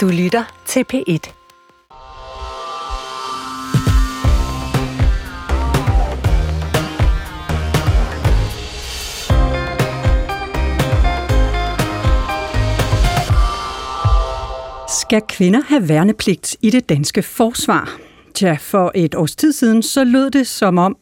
Du lytter til P1. Skal kvinder have værnepligt i det danske forsvar? Tja, for et års tid siden, så lød det som om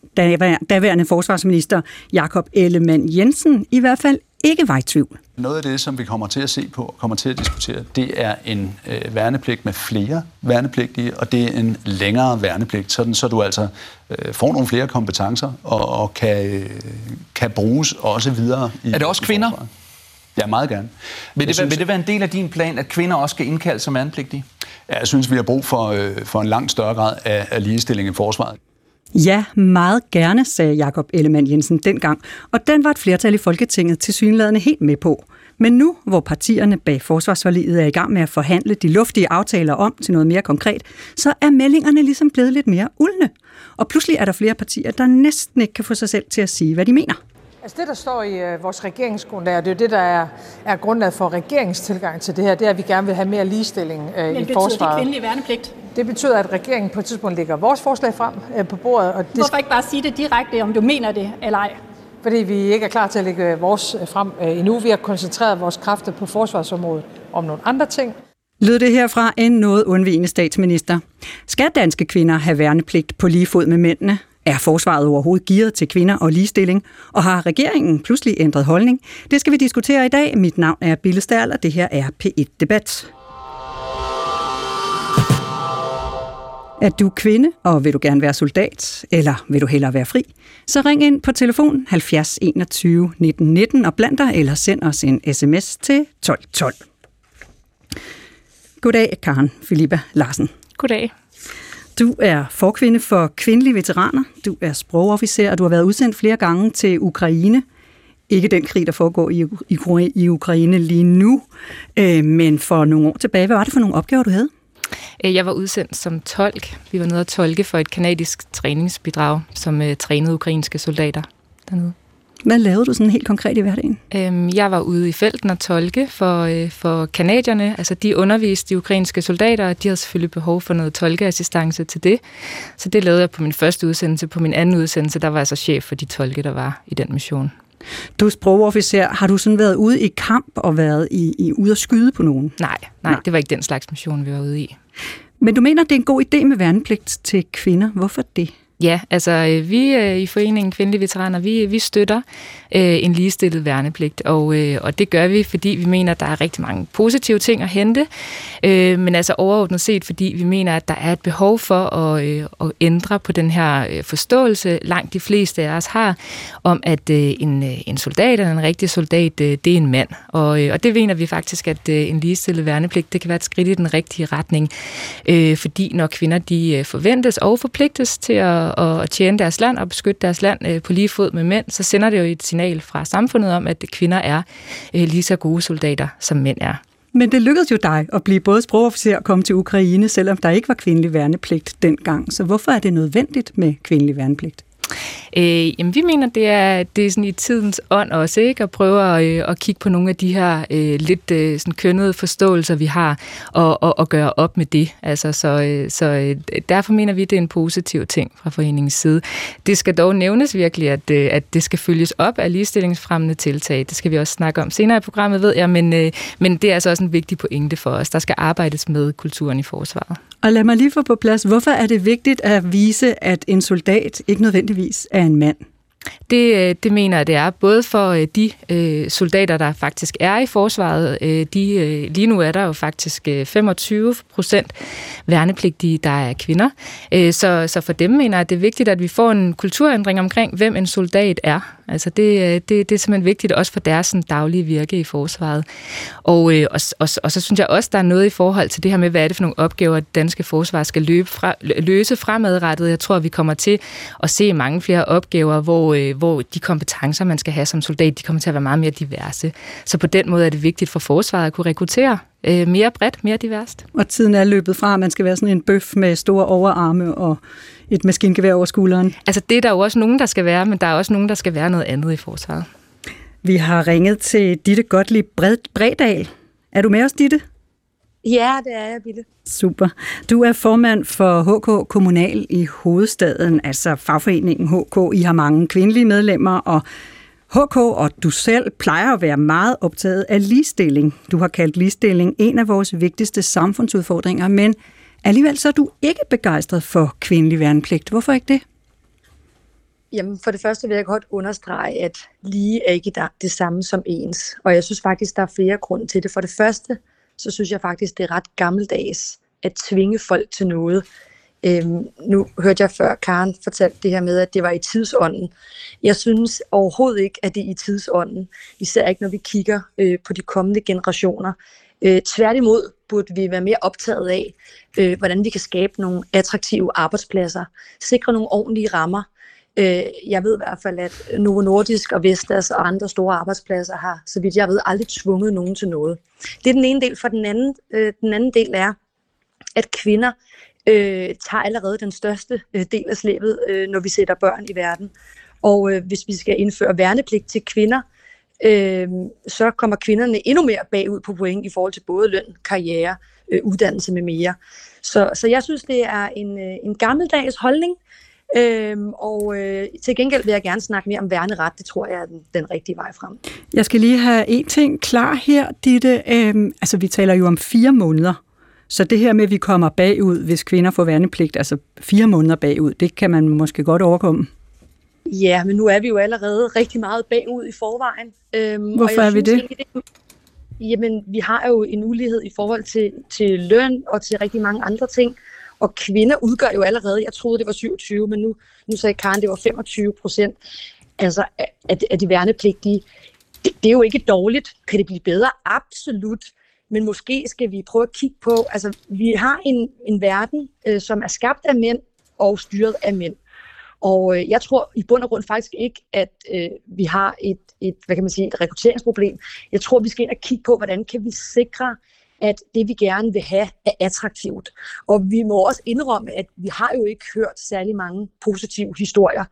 daværende forsvarsminister Jakob Ellemann Jensen i hvert fald ikke var i tvivl. Noget af det, som vi kommer til at se på og kommer til at diskutere, det er en øh, værnepligt med flere værnepligtige, og det er en længere værnepligt, sådan så du altså øh, får nogle flere kompetencer og, og kan, øh, kan bruges også videre. I, er det også kvinder? Ja, meget gerne. Vil det, synes, vil det være en del af din plan, at kvinder også skal indkaldes som værnepligtige? Ja, jeg synes, vi har brug for, øh, for en langt større grad af, af ligestilling i forsvaret. Ja, meget gerne, sagde Jakob Ellemann Jensen dengang, og den var et flertal i Folketinget til synlædende helt med på. Men nu, hvor partierne bag forsvarsforliget er i gang med at forhandle de luftige aftaler om til noget mere konkret, så er meldingerne ligesom blevet lidt mere uldne. Og pludselig er der flere partier, der næsten ikke kan få sig selv til at sige, hvad de mener. Altså det, der står i uh, vores regeringsgrundlag, og det er jo det, der er, er grundlaget for regeringstilgang til det her, det er, at vi gerne vil have mere ligestilling uh, Men i forsvaret. Men det kvindelig værnepligt? Det betyder, at regeringen på et tidspunkt lægger vores forslag frem uh, på bordet. Og det Hvorfor ikke bare sige det direkte, om du mener det eller ej? Fordi vi ikke er klar til at lægge vores frem uh, endnu. Vi har koncentreret vores kræfter på forsvarsområdet om nogle andre ting. Lød det her fra en noget undvigende statsminister. Skal danske kvinder have værnepligt på lige fod med mændene? Er forsvaret overhovedet gearet til kvinder og ligestilling? Og har regeringen pludselig ændret holdning? Det skal vi diskutere i dag. Mit navn er Bille Stærl, og det her er P1 Debat. Er du kvinde, og vil du gerne være soldat, eller vil du hellere være fri? Så ring ind på telefon 70 21 19 19 og bland dig, eller send os en sms til 12 12. Goddag, Karen Filippa Larsen. Goddag. Du er forkvinde for kvindelige veteraner, du er sprogofficer, og du har været udsendt flere gange til Ukraine. Ikke den krig, der foregår i, i, i Ukraine lige nu, øh, men for nogle år tilbage. Hvad var det for nogle opgaver, du havde? Øh, jeg var udsendt som tolk. Vi var nede og tolke for et kanadisk træningsbidrag, som øh, trænede ukrainske soldater dernede. Hvad lavede du sådan helt konkret i hverdagen? Øhm, jeg var ude i felten og tolke for, øh, for kanadierne. Altså, de underviste de ukrainske soldater, og de havde selvfølgelig behov for noget tolkeassistance til det. Så det lavede jeg på min første udsendelse. På min anden udsendelse, der var jeg så chef for de tolke, der var i den mission. Du er sprogofficer. Har du sådan været ude i kamp og været i, i ude at skyde på nogen? Nej, nej, nej, det var ikke den slags mission, vi var ude i. Men du mener, det er en god idé med værnepligt til kvinder. Hvorfor det? Ja, altså øh, vi øh, i Foreningen Kvindelige Veteraner, vi, øh, vi støtter øh, en ligestillet værnepligt, og, øh, og det gør vi, fordi vi mener, at der er rigtig mange positive ting at hente, øh, men altså overordnet set, fordi vi mener, at der er et behov for at, øh, at ændre på den her øh, forståelse, langt de fleste af os har, om at øh, en, øh, en soldat eller en rigtig soldat, øh, det er en mand, og, øh, og det mener vi faktisk, at øh, en ligestillet værnepligt, det kan være et skridt i den rigtige retning, øh, fordi når kvinder de øh, forventes og forpligtes til at at, tjene deres land og beskytte deres land øh, på lige fod med mænd, så sender det jo et signal fra samfundet om, at kvinder er øh, lige så gode soldater, som mænd er. Men det lykkedes jo dig at blive både sprogofficer og komme til Ukraine, selvom der ikke var kvindelig værnepligt dengang. Så hvorfor er det nødvendigt med kvindelig værnepligt? Øh, jamen, vi mener, det er, det er sådan i tidens ånd også, ikke? At prøve at, øh, at kigge på nogle af de her øh, lidt øh, sådan kønnede forståelser, vi har, og, og, og gøre op med det. Altså, så øh, så øh, derfor mener vi, det er en positiv ting fra foreningens side. Det skal dog nævnes virkelig, at, øh, at det skal følges op af ligestillingsfremmende tiltag. Det skal vi også snakke om senere i programmet, ved jeg, men, øh, men det er altså også en vigtig pointe for os. Der skal arbejdes med kulturen i forsvaret. Og lad mig lige få på plads, hvorfor er det vigtigt at vise, at en soldat ikke nødvendigvis er en mand? Det, øh, det mener jeg, det er. Både for øh, de øh, soldater, der faktisk er i forsvaret. Øh, de, øh, lige nu er der jo faktisk øh, 25 procent værnepligtige, der er kvinder. Øh, så, så for dem mener jeg, at det er vigtigt, at vi får en kulturændring omkring, hvem en soldat er. Altså det, øh, det, det er simpelthen vigtigt også for deres sådan, daglige virke i forsvaret. Og, øh, og, og, og så synes jeg også, der er noget i forhold til det her med, hvad er det for nogle opgaver, det danske forsvar skal løbe fra, løse fremadrettet. Jeg tror, vi kommer til at se mange flere opgaver, hvor, øh, hvor de kompetencer, man skal have som soldat, de kommer til at være meget mere diverse. Så på den måde er det vigtigt for forsvaret at kunne rekruttere øh, mere bredt, mere diverst. Og tiden er løbet fra, at man skal være sådan en bøf med store overarme og et maskingevær over skulderen. Altså det er der jo også nogen, der skal være, men der er også nogen, der skal være noget andet i forsvaret. Vi har ringet til Ditte Gottlieb Bred Bredal. Er du med os, Ditte? Ja, det er jeg, Bille. Super. Du er formand for HK Kommunal i hovedstaden, altså fagforeningen HK. I har mange kvindelige medlemmer, og HK og du selv plejer at være meget optaget af ligestilling. Du har kaldt ligestilling en af vores vigtigste samfundsudfordringer, men alligevel så er du ikke begejstret for kvindelig værnepligt. Hvorfor ikke det? Jamen, for det første vil jeg godt understrege, at lige er ikke det samme som ens. Og jeg synes faktisk, der er flere grunde til det. For det første, så synes jeg faktisk, det er ret gammeldags at tvinge folk til noget. Øhm, nu hørte jeg før Karen fortalte det her med, at det var i tidsånden. Jeg synes overhovedet ikke, at det er i tidsånden. Især ikke, når vi kigger øh, på de kommende generationer. Øh, tværtimod burde vi være mere optaget af, øh, hvordan vi kan skabe nogle attraktive arbejdspladser, sikre nogle ordentlige rammer, Øh, jeg ved i hvert fald, at Novo Nordisk og Vestas og andre store arbejdspladser har, så vidt jeg ved, aldrig tvunget nogen til noget. Det er den ene del. For den anden, øh, den anden del er, at kvinder øh, tager allerede den største øh, del af slæbet, øh, når vi sætter børn i verden. Og øh, hvis vi skal indføre værnepligt til kvinder, øh, så kommer kvinderne endnu mere bagud på point i forhold til både løn, karriere, øh, uddannelse med mere. Så, så jeg synes, det er en, øh, en gammeldags holdning, Øhm, og øh, til gengæld vil jeg gerne snakke mere om værneret. Det tror jeg er den, den rigtige vej frem. Jeg skal lige have en ting klar her, Ditte. Øhm, altså, vi taler jo om fire måneder. Så det her med, at vi kommer bagud, hvis kvinder får værnepligt, altså fire måneder bagud, det kan man måske godt overkomme. Ja, men nu er vi jo allerede rigtig meget bagud i forvejen. Øhm, Hvorfor og er vi det? Egentlig, det? Jamen, vi har jo en ulighed i forhold til, til løn og til rigtig mange andre ting. Og kvinder udgør jo allerede, jeg troede det var 27, men nu, nu sagde Karen, det var 25 procent altså, af, af de værnepligtige. Det, det er jo ikke dårligt. Kan det blive bedre? Absolut. Men måske skal vi prøve at kigge på, altså vi har en, en verden, øh, som er skabt af mænd og styret af mænd. Og øh, jeg tror i bund og grund faktisk ikke, at øh, vi har et, et, hvad kan man sige, et rekrutteringsproblem. Jeg tror, vi skal ind og kigge på, hvordan kan vi sikre, at det vi gerne vil have er attraktivt. Og vi må også indrømme, at vi har jo ikke hørt særlig mange positive historier.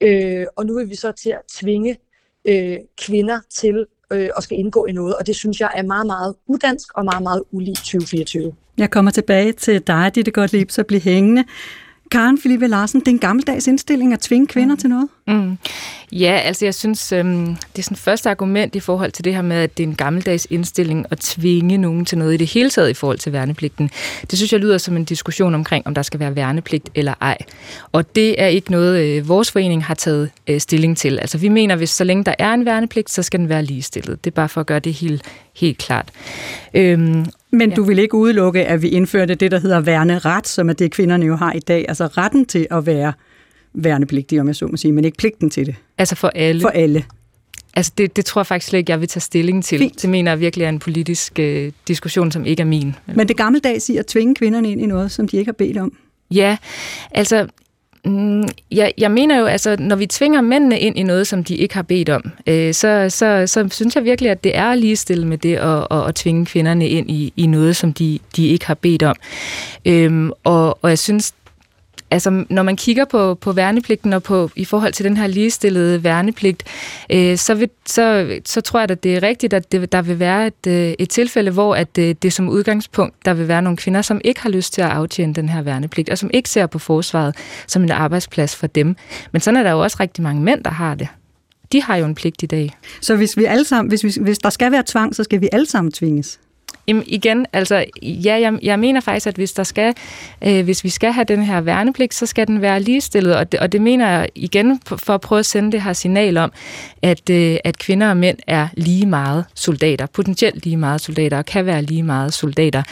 Øh, og nu vil vi så til at tvinge øh, kvinder til øh, og skal indgå i noget, og det synes jeg er meget, meget udansk og meget, meget ulig 2024. Jeg kommer tilbage til dig, Ditte Gottlieb, så bliv hængende. Karen Philippe Larsen, det er en gammeldags indstilling at tvinge kvinder mm. til noget? Mm. Ja, altså jeg synes, øhm, det er sådan første argument i forhold til det her med, at det er en gammeldags indstilling at tvinge nogen til noget i det hele taget i forhold til værnepligten. Det synes jeg lyder som en diskussion omkring, om der skal være værnepligt eller ej. Og det er ikke noget, øh, vores forening har taget øh, stilling til. Altså vi mener, hvis så længe der er en værnepligt, så skal den være ligestillet. Det er bare for at gøre det helt, helt klart. Øhm, men ja. du vil ikke udelukke, at vi indførte det, der hedder værneret, som er det, kvinderne jo har i dag. Altså retten til at være værnepligtige, om jeg så må sige, men ikke pligten til det. Altså for alle? For alle. Altså det, det tror jeg faktisk slet ikke, jeg vil tage stilling til. Fint. Det mener jeg virkelig er en politisk øh, diskussion, som ikke er min. Men det gammeldags i at tvinge kvinderne ind i noget, som de ikke har bedt om? Ja, altså Mm, jeg, jeg mener jo, altså, når vi tvinger mændene ind i noget, som de ikke har bedt om, øh, så, så, så synes jeg virkelig, at det er ligestillet med det at, at, at tvinge kvinderne ind i, i noget, som de, de ikke har bedt om. Øhm, og, og jeg synes, altså, når man kigger på, på værnepligten og på, i forhold til den her ligestillede værnepligt, øh, så, vil, så, så tror jeg, at det er rigtigt, at det, der vil være et, øh, et tilfælde, hvor at det, øh, det som udgangspunkt, der vil være nogle kvinder, som ikke har lyst til at aftjene den her værnepligt, og som ikke ser på forsvaret som en arbejdsplads for dem. Men sådan er der jo også rigtig mange mænd, der har det. De har jo en pligt i dag. Så hvis, vi alle sammen, hvis, vi, hvis der skal være tvang, så skal vi alle sammen tvinges? Jamen igen, altså, ja, jeg, jeg mener faktisk, at hvis, der skal, øh, hvis vi skal have den her værnepligt, så skal den være ligestillet, og det, og det mener jeg igen for at prøve at sende det her signal om, at, øh, at kvinder og mænd er lige meget soldater, potentielt lige meget soldater, og kan være lige meget soldater.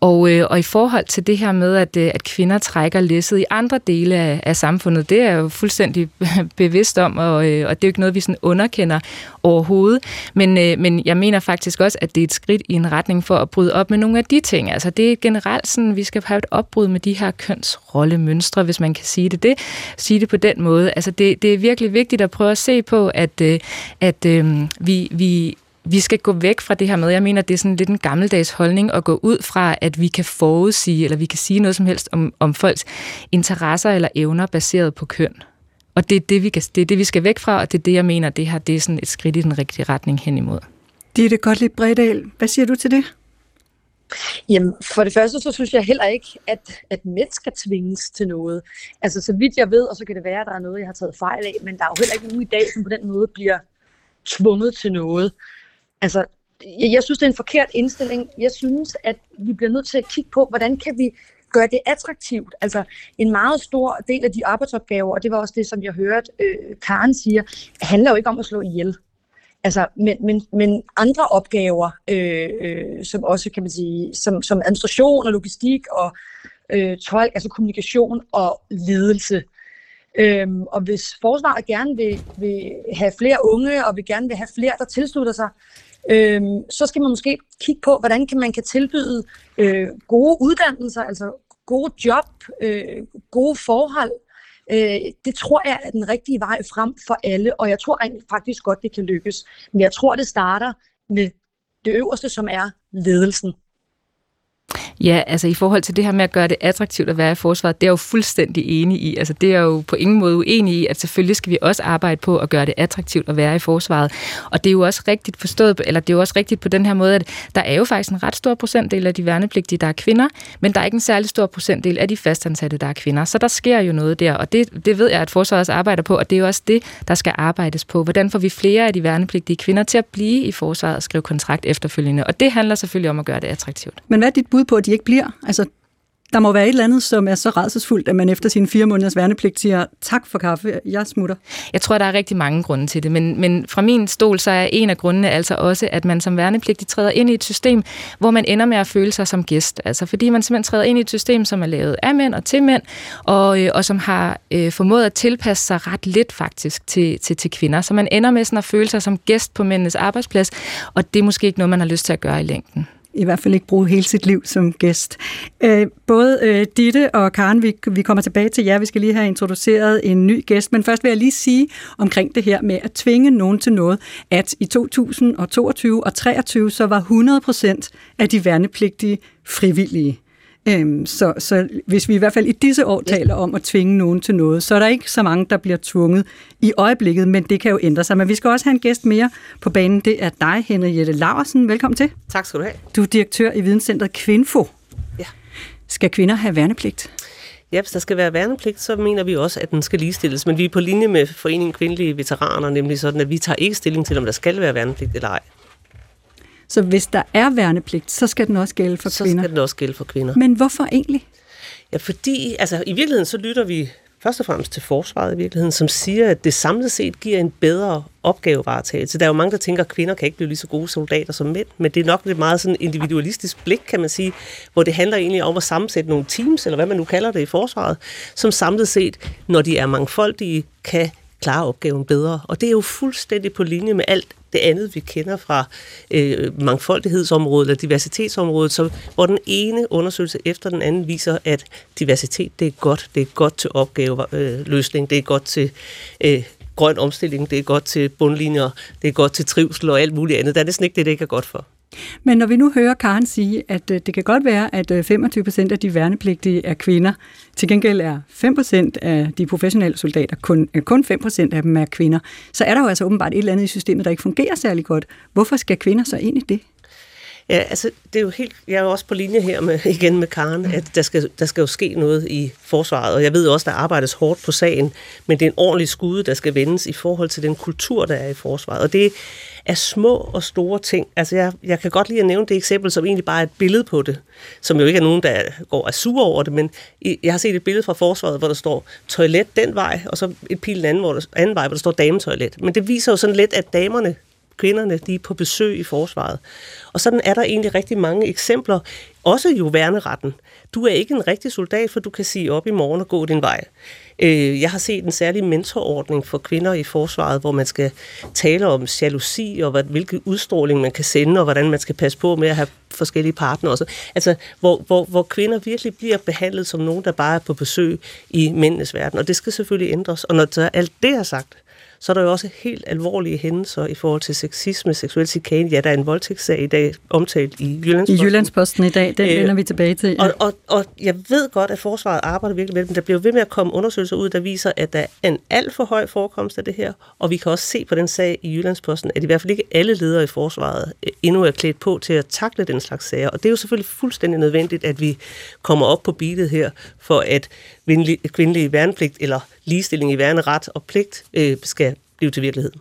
Og, øh, og i forhold til det her med, at, øh, at kvinder trækker læsset i andre dele af, af samfundet, det er jeg jo fuldstændig bevidst om, og, øh, og det er jo ikke noget, vi sådan underkender overhovedet. Men, øh, men jeg mener faktisk også, at det er et skridt i en retning for at bryde op med nogle af de ting. Altså det er generelt sådan, vi skal have et opbrud med de her kønsrollemønstre, hvis man kan sige det, det sige det på den måde. Altså det, det er virkelig vigtigt at prøve at se på, at, øh, at øh, vi, vi vi skal gå væk fra det her med, jeg mener, det er sådan lidt en gammeldags holdning at gå ud fra, at vi kan forudsige, eller vi kan sige noget som helst om, om folks interesser eller evner baseret på køn. Og det er det, vi kan, det er det, vi skal væk fra, og det er det, jeg mener, det her det er sådan et skridt i den rigtige retning hen imod. Det er det godt lidt Bredal. Hvad siger du til det? Jamen, for det første, så synes jeg heller ikke, at, at mænd skal tvinges til noget. Altså, så vidt jeg ved, og så kan det være, at der er noget, jeg har taget fejl af, men der er jo heller ikke nogen i dag, som på den måde bliver tvunget til noget. Altså, jeg, jeg synes, det er en forkert indstilling. Jeg synes, at vi bliver nødt til at kigge på, hvordan kan vi gøre det attraktivt. Altså en meget stor del af de arbejdsopgaver, og det var også det, som jeg hørte øh, Karen siger, handler jo ikke om at slå ihjel. Altså, men, men, men andre opgaver, øh, øh, som også kan man sige, som, som administration og logistik og øh, tolk, altså kommunikation og ledelse. Øhm, og hvis forsvaret gerne vil, vil have flere unge, og vil gerne vil have flere, der tilslutter sig, øhm, så skal man måske kigge på, hvordan kan man kan tilbyde øh, gode uddannelser, altså gode job, øh, gode forhold. Øh, det tror jeg er den rigtige vej frem for alle, og jeg tror egentlig faktisk godt, det kan lykkes. Men jeg tror, det starter med det øverste, som er ledelsen. Ja, altså i forhold til det her med at gøre det attraktivt at være i forsvaret, det er jeg jo fuldstændig enig i. Altså det er jeg jo på ingen måde uenig i, at selvfølgelig skal vi også arbejde på at gøre det attraktivt at være i forsvaret. Og det er jo også rigtigt forstået, eller det er jo også rigtigt på den her måde, at der er jo faktisk en ret stor procentdel af de værnepligtige, der er kvinder, men der er ikke en særlig stor procentdel af de fastansatte, der er kvinder. Så der sker jo noget der, og det, det ved jeg, at forsvaret også arbejder på, og det er jo også det, der skal arbejdes på. Hvordan får vi flere af de værnepligtige kvinder til at blive i forsvaret og skrive kontrakt efterfølgende? Og det handler selvfølgelig om at gøre det attraktivt. Men hvad er dit bud på, at de ikke bliver? Altså, der må være et eller andet, som er så redselsfuldt, at man efter sine fire måneders værnepligt siger, tak for kaffe, jeg smutter. Jeg tror, der er rigtig mange grunde til det, men, men fra min stol, så er en af grundene altså også, at man som værnepligtig træder ind i et system, hvor man ender med at føle sig som gæst. Altså fordi man simpelthen træder ind i et system, som er lavet af mænd og til mænd, og, øh, og som har øh, formået at tilpasse sig ret lidt faktisk til, til, til kvinder. Så man ender med sådan at føle sig som gæst på mændenes arbejdsplads, og det er måske ikke noget, man har lyst til at gøre i længden i hvert fald ikke bruge hele sit liv som gæst. Øh, både øh, Ditte og Karen, vi, vi kommer tilbage til jer. Vi skal lige have introduceret en ny gæst, men først vil jeg lige sige omkring det her med at tvinge nogen til noget, at i 2022 og 2023 så var 100 procent af de værnepligtige frivillige. Øhm, så, så hvis vi i hvert fald i disse år taler om at tvinge nogen til noget, så er der ikke så mange, der bliver tvunget i øjeblikket, men det kan jo ændre sig. Men vi skal også have en gæst mere på banen. Det er dig, Henriette Laversen. Velkommen til. Tak skal du have. Du er direktør i Videnscenteret Kvinfo. Ja. Skal kvinder have værnepligt? Ja, hvis der skal være værnepligt, så mener vi også, at den skal ligestilles. Men vi er på linje med Foreningen Kvindelige Veteraner, nemlig sådan, at vi tager ikke stilling til, om der skal være værnepligt eller ej. Så hvis der er værnepligt, så skal den også gælde for så kvinder? Så skal den også gælde for kvinder. Men hvorfor egentlig? Ja, fordi altså, i virkeligheden så lytter vi først og fremmest til forsvaret i virkeligheden, som siger, at det samlet set giver en bedre opgavevaretagelse. Der er jo mange, der tænker, at kvinder kan ikke blive lige så gode soldater som mænd, men det er nok et meget sådan individualistisk blik, kan man sige, hvor det handler egentlig om at sammensætte nogle teams, eller hvad man nu kalder det i forsvaret, som samlet set, når de er mangfoldige, kan klare opgaven bedre. Og det er jo fuldstændig på linje med alt det andet, vi kender fra øh, mangfoldighedsområdet eller diversitetsområdet, så, hvor den ene undersøgelse efter den anden viser, at diversitet det er godt, det er godt til opgaveløsning, øh, det er godt til øh, grøn omstilling, det er godt til bundlinjer, det er godt til trivsel og alt muligt andet. Der er næsten ikke det, det ikke er godt for. Men når vi nu hører Karen sige, at øh, det kan godt være, at øh, 25 procent af de værnepligtige er kvinder, til gengæld er 5 procent af de professionelle soldater, kun, øh, kun 5 procent af dem er kvinder, så er der jo altså åbenbart et eller andet i systemet, der ikke fungerer særlig godt. Hvorfor skal kvinder så ind i det? Ja, altså, det er jo helt, jeg er jo også på linje her med, igen med Karen, at der skal, der skal jo ske noget i forsvaret, og jeg ved også, der arbejdes hårdt på sagen, men det er en ordentlig skude, der skal vendes i forhold til den kultur, der er i forsvaret, og det er små og store ting. Altså, jeg, jeg kan godt lide at nævne det eksempel, som egentlig bare er et billede på det, som jo ikke er nogen, der går og sur over det, men jeg har set et billede fra forsvaret, hvor der står toilet den vej, og så et pil den anden, hvor der, anden vej, hvor der står dametoilet. Men det viser jo sådan lidt, at damerne kvinderne, de er på besøg i forsvaret. Og sådan er der egentlig rigtig mange eksempler. Også jo værneretten. Du er ikke en rigtig soldat, for du kan sige op i morgen og gå din vej. Øh, jeg har set en særlig mentorordning for kvinder i forsvaret, hvor man skal tale om jalousi og hvilken udstråling man kan sende, og hvordan man skal passe på med at have forskellige partnere. Også. Altså, hvor, hvor, hvor kvinder virkelig bliver behandlet som nogen, der bare er på besøg i mændenes verden. Og det skal selvfølgelig ændres. Og når alt det er sagt, så er der jo også helt alvorlige hændelser i forhold til sexisme, seksuel chikane. Ja, der er en voldtægtssag i dag omtalt i Jyllandsposten. I Jyllandsposten i dag, den øh, vender vi tilbage til. Ja. Og, og, og jeg ved godt, at forsvaret arbejder virkelig med det, men der bliver ved med at komme undersøgelser ud, der viser, at der er en alt for høj forekomst af det her, og vi kan også se på den sag i Jyllandsposten, at i hvert fald ikke alle ledere i forsvaret øh, endnu er klædt på til at takle den slags sager. Og det er jo selvfølgelig fuldstændig nødvendigt, at vi kommer op på beatet her, for at kvindelig værnepligt eller ligestilling i værneret og pligt øh, skal blive til virkelighed.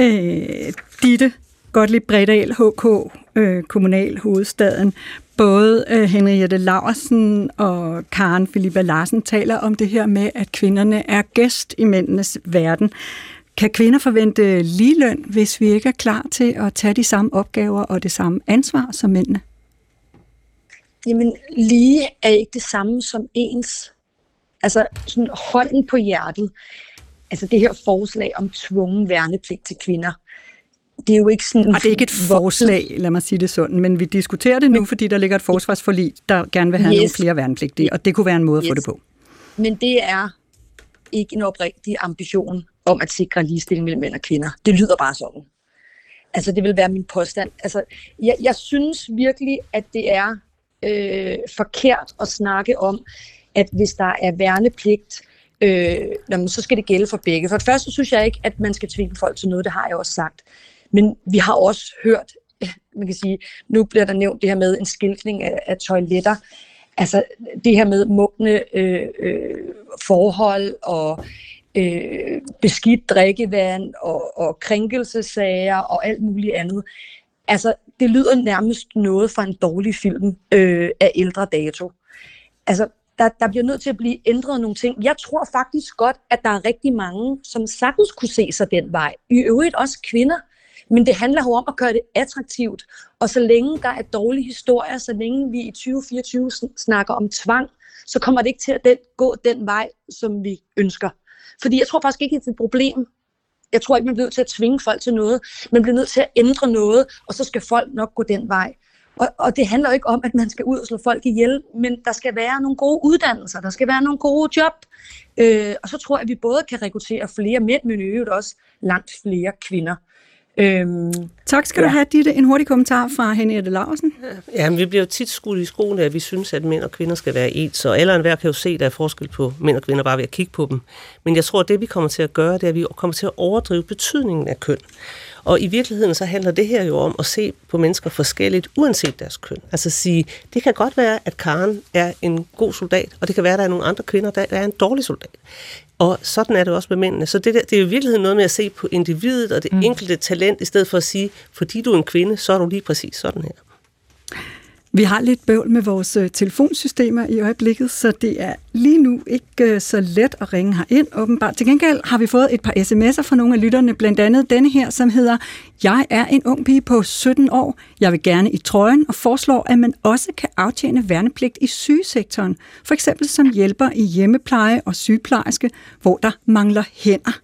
Øh, Ditte Gottlieb Bredal, HK, øh, Kommunal Hovedstaden. Både øh, Henriette Laversen og Karen Filippa Larsen taler om det her med, at kvinderne er gæst i mændenes verden. Kan kvinder forvente ligeløn, hvis vi ikke er klar til at tage de samme opgaver og det samme ansvar som mændene? Jamen, lige er ikke det samme som ens. Altså, sådan hånden på hjertet. Altså, det her forslag om tvungen værnepligt til kvinder, det er jo ikke sådan... Og det er ikke et forslag, lad mig sige det sådan, men vi diskuterer det nu, fordi der ligger et forsvarsforlig, der gerne vil have yes. nogle flere værnepligtige, og det kunne være en måde yes. at få det på. Men det er ikke en oprigtig ambition om at sikre ligestilling mellem mænd og kvinder. Det lyder bare sådan. Altså, det vil være min påstand. Altså, jeg, jeg synes virkelig, at det er øh, forkert at snakke om, at hvis der er værnepligt, øh, jamen, så skal det gælde for begge. For det første synes jeg ikke, at man skal tvinge folk til noget, det har jeg også sagt. Men vi har også hørt, øh, man kan sige, nu bliver der nævnt det her med en skiltning af, af toiletter. Altså det her med mugne øh, øh, forhold og øh, beskidt drikkevand og, og krænkelsesager og alt muligt andet. Altså, det lyder nærmest noget fra en dårlig film øh, af ældre dato. Altså, der, der bliver nødt til at blive ændret nogle ting. Jeg tror faktisk godt, at der er rigtig mange, som sagtens kunne se sig den vej. I øvrigt også kvinder. Men det handler jo om at gøre det attraktivt. Og så længe der er dårlige historier, så længe vi i 2024 snakker om tvang, så kommer det ikke til at den, gå den vej, som vi ønsker. Fordi jeg tror faktisk ikke, det er et problem. Jeg tror ikke, man bliver nødt til at tvinge folk til noget. Man bliver nødt til at ændre noget, og så skal folk nok gå den vej. Og, og det handler ikke om, at man skal ud og slå folk ihjel, men der skal være nogle gode uddannelser, der skal være nogle gode job. Øh, og så tror jeg, at vi både kan rekruttere flere mænd, men i øvrigt også langt flere kvinder. Øhm, tak skal ja. du have, Ditte. En hurtig kommentar fra Henriette Larsen. Ja, men vi bliver jo tit skudt i skoene, at vi synes, at mænd og kvinder skal være ens, og alle enhver kan jo se, at der er forskel på mænd og kvinder bare ved at kigge på dem. Men jeg tror, at det vi kommer til at gøre, det er, at vi kommer til at overdrive betydningen af køn. Og i virkeligheden så handler det her jo om at se på mennesker forskelligt, uanset deres køn. Altså sige, det kan godt være, at Karen er en god soldat, og det kan være, at der er nogle andre kvinder, der er en dårlig soldat. Og sådan er det også med mændene. Så det, der, det er jo i virkeligheden noget med at se på individet og det mm. enkelte talent, i stedet for at sige, fordi du er en kvinde, så er du lige præcis sådan her. Vi har lidt bøvl med vores øh, telefonsystemer i øjeblikket, så det er lige nu ikke øh, så let at ringe herind, åbenbart. Til gengæld har vi fået et par sms'er fra nogle af lytterne, blandt andet denne her, som hedder, Jeg er en ung pige på 17 år. Jeg vil gerne i trøjen og foreslår, at man også kan aftjene værnepligt i sygesektoren. For eksempel som hjælper i hjemmepleje og sygeplejerske, hvor der mangler hænder.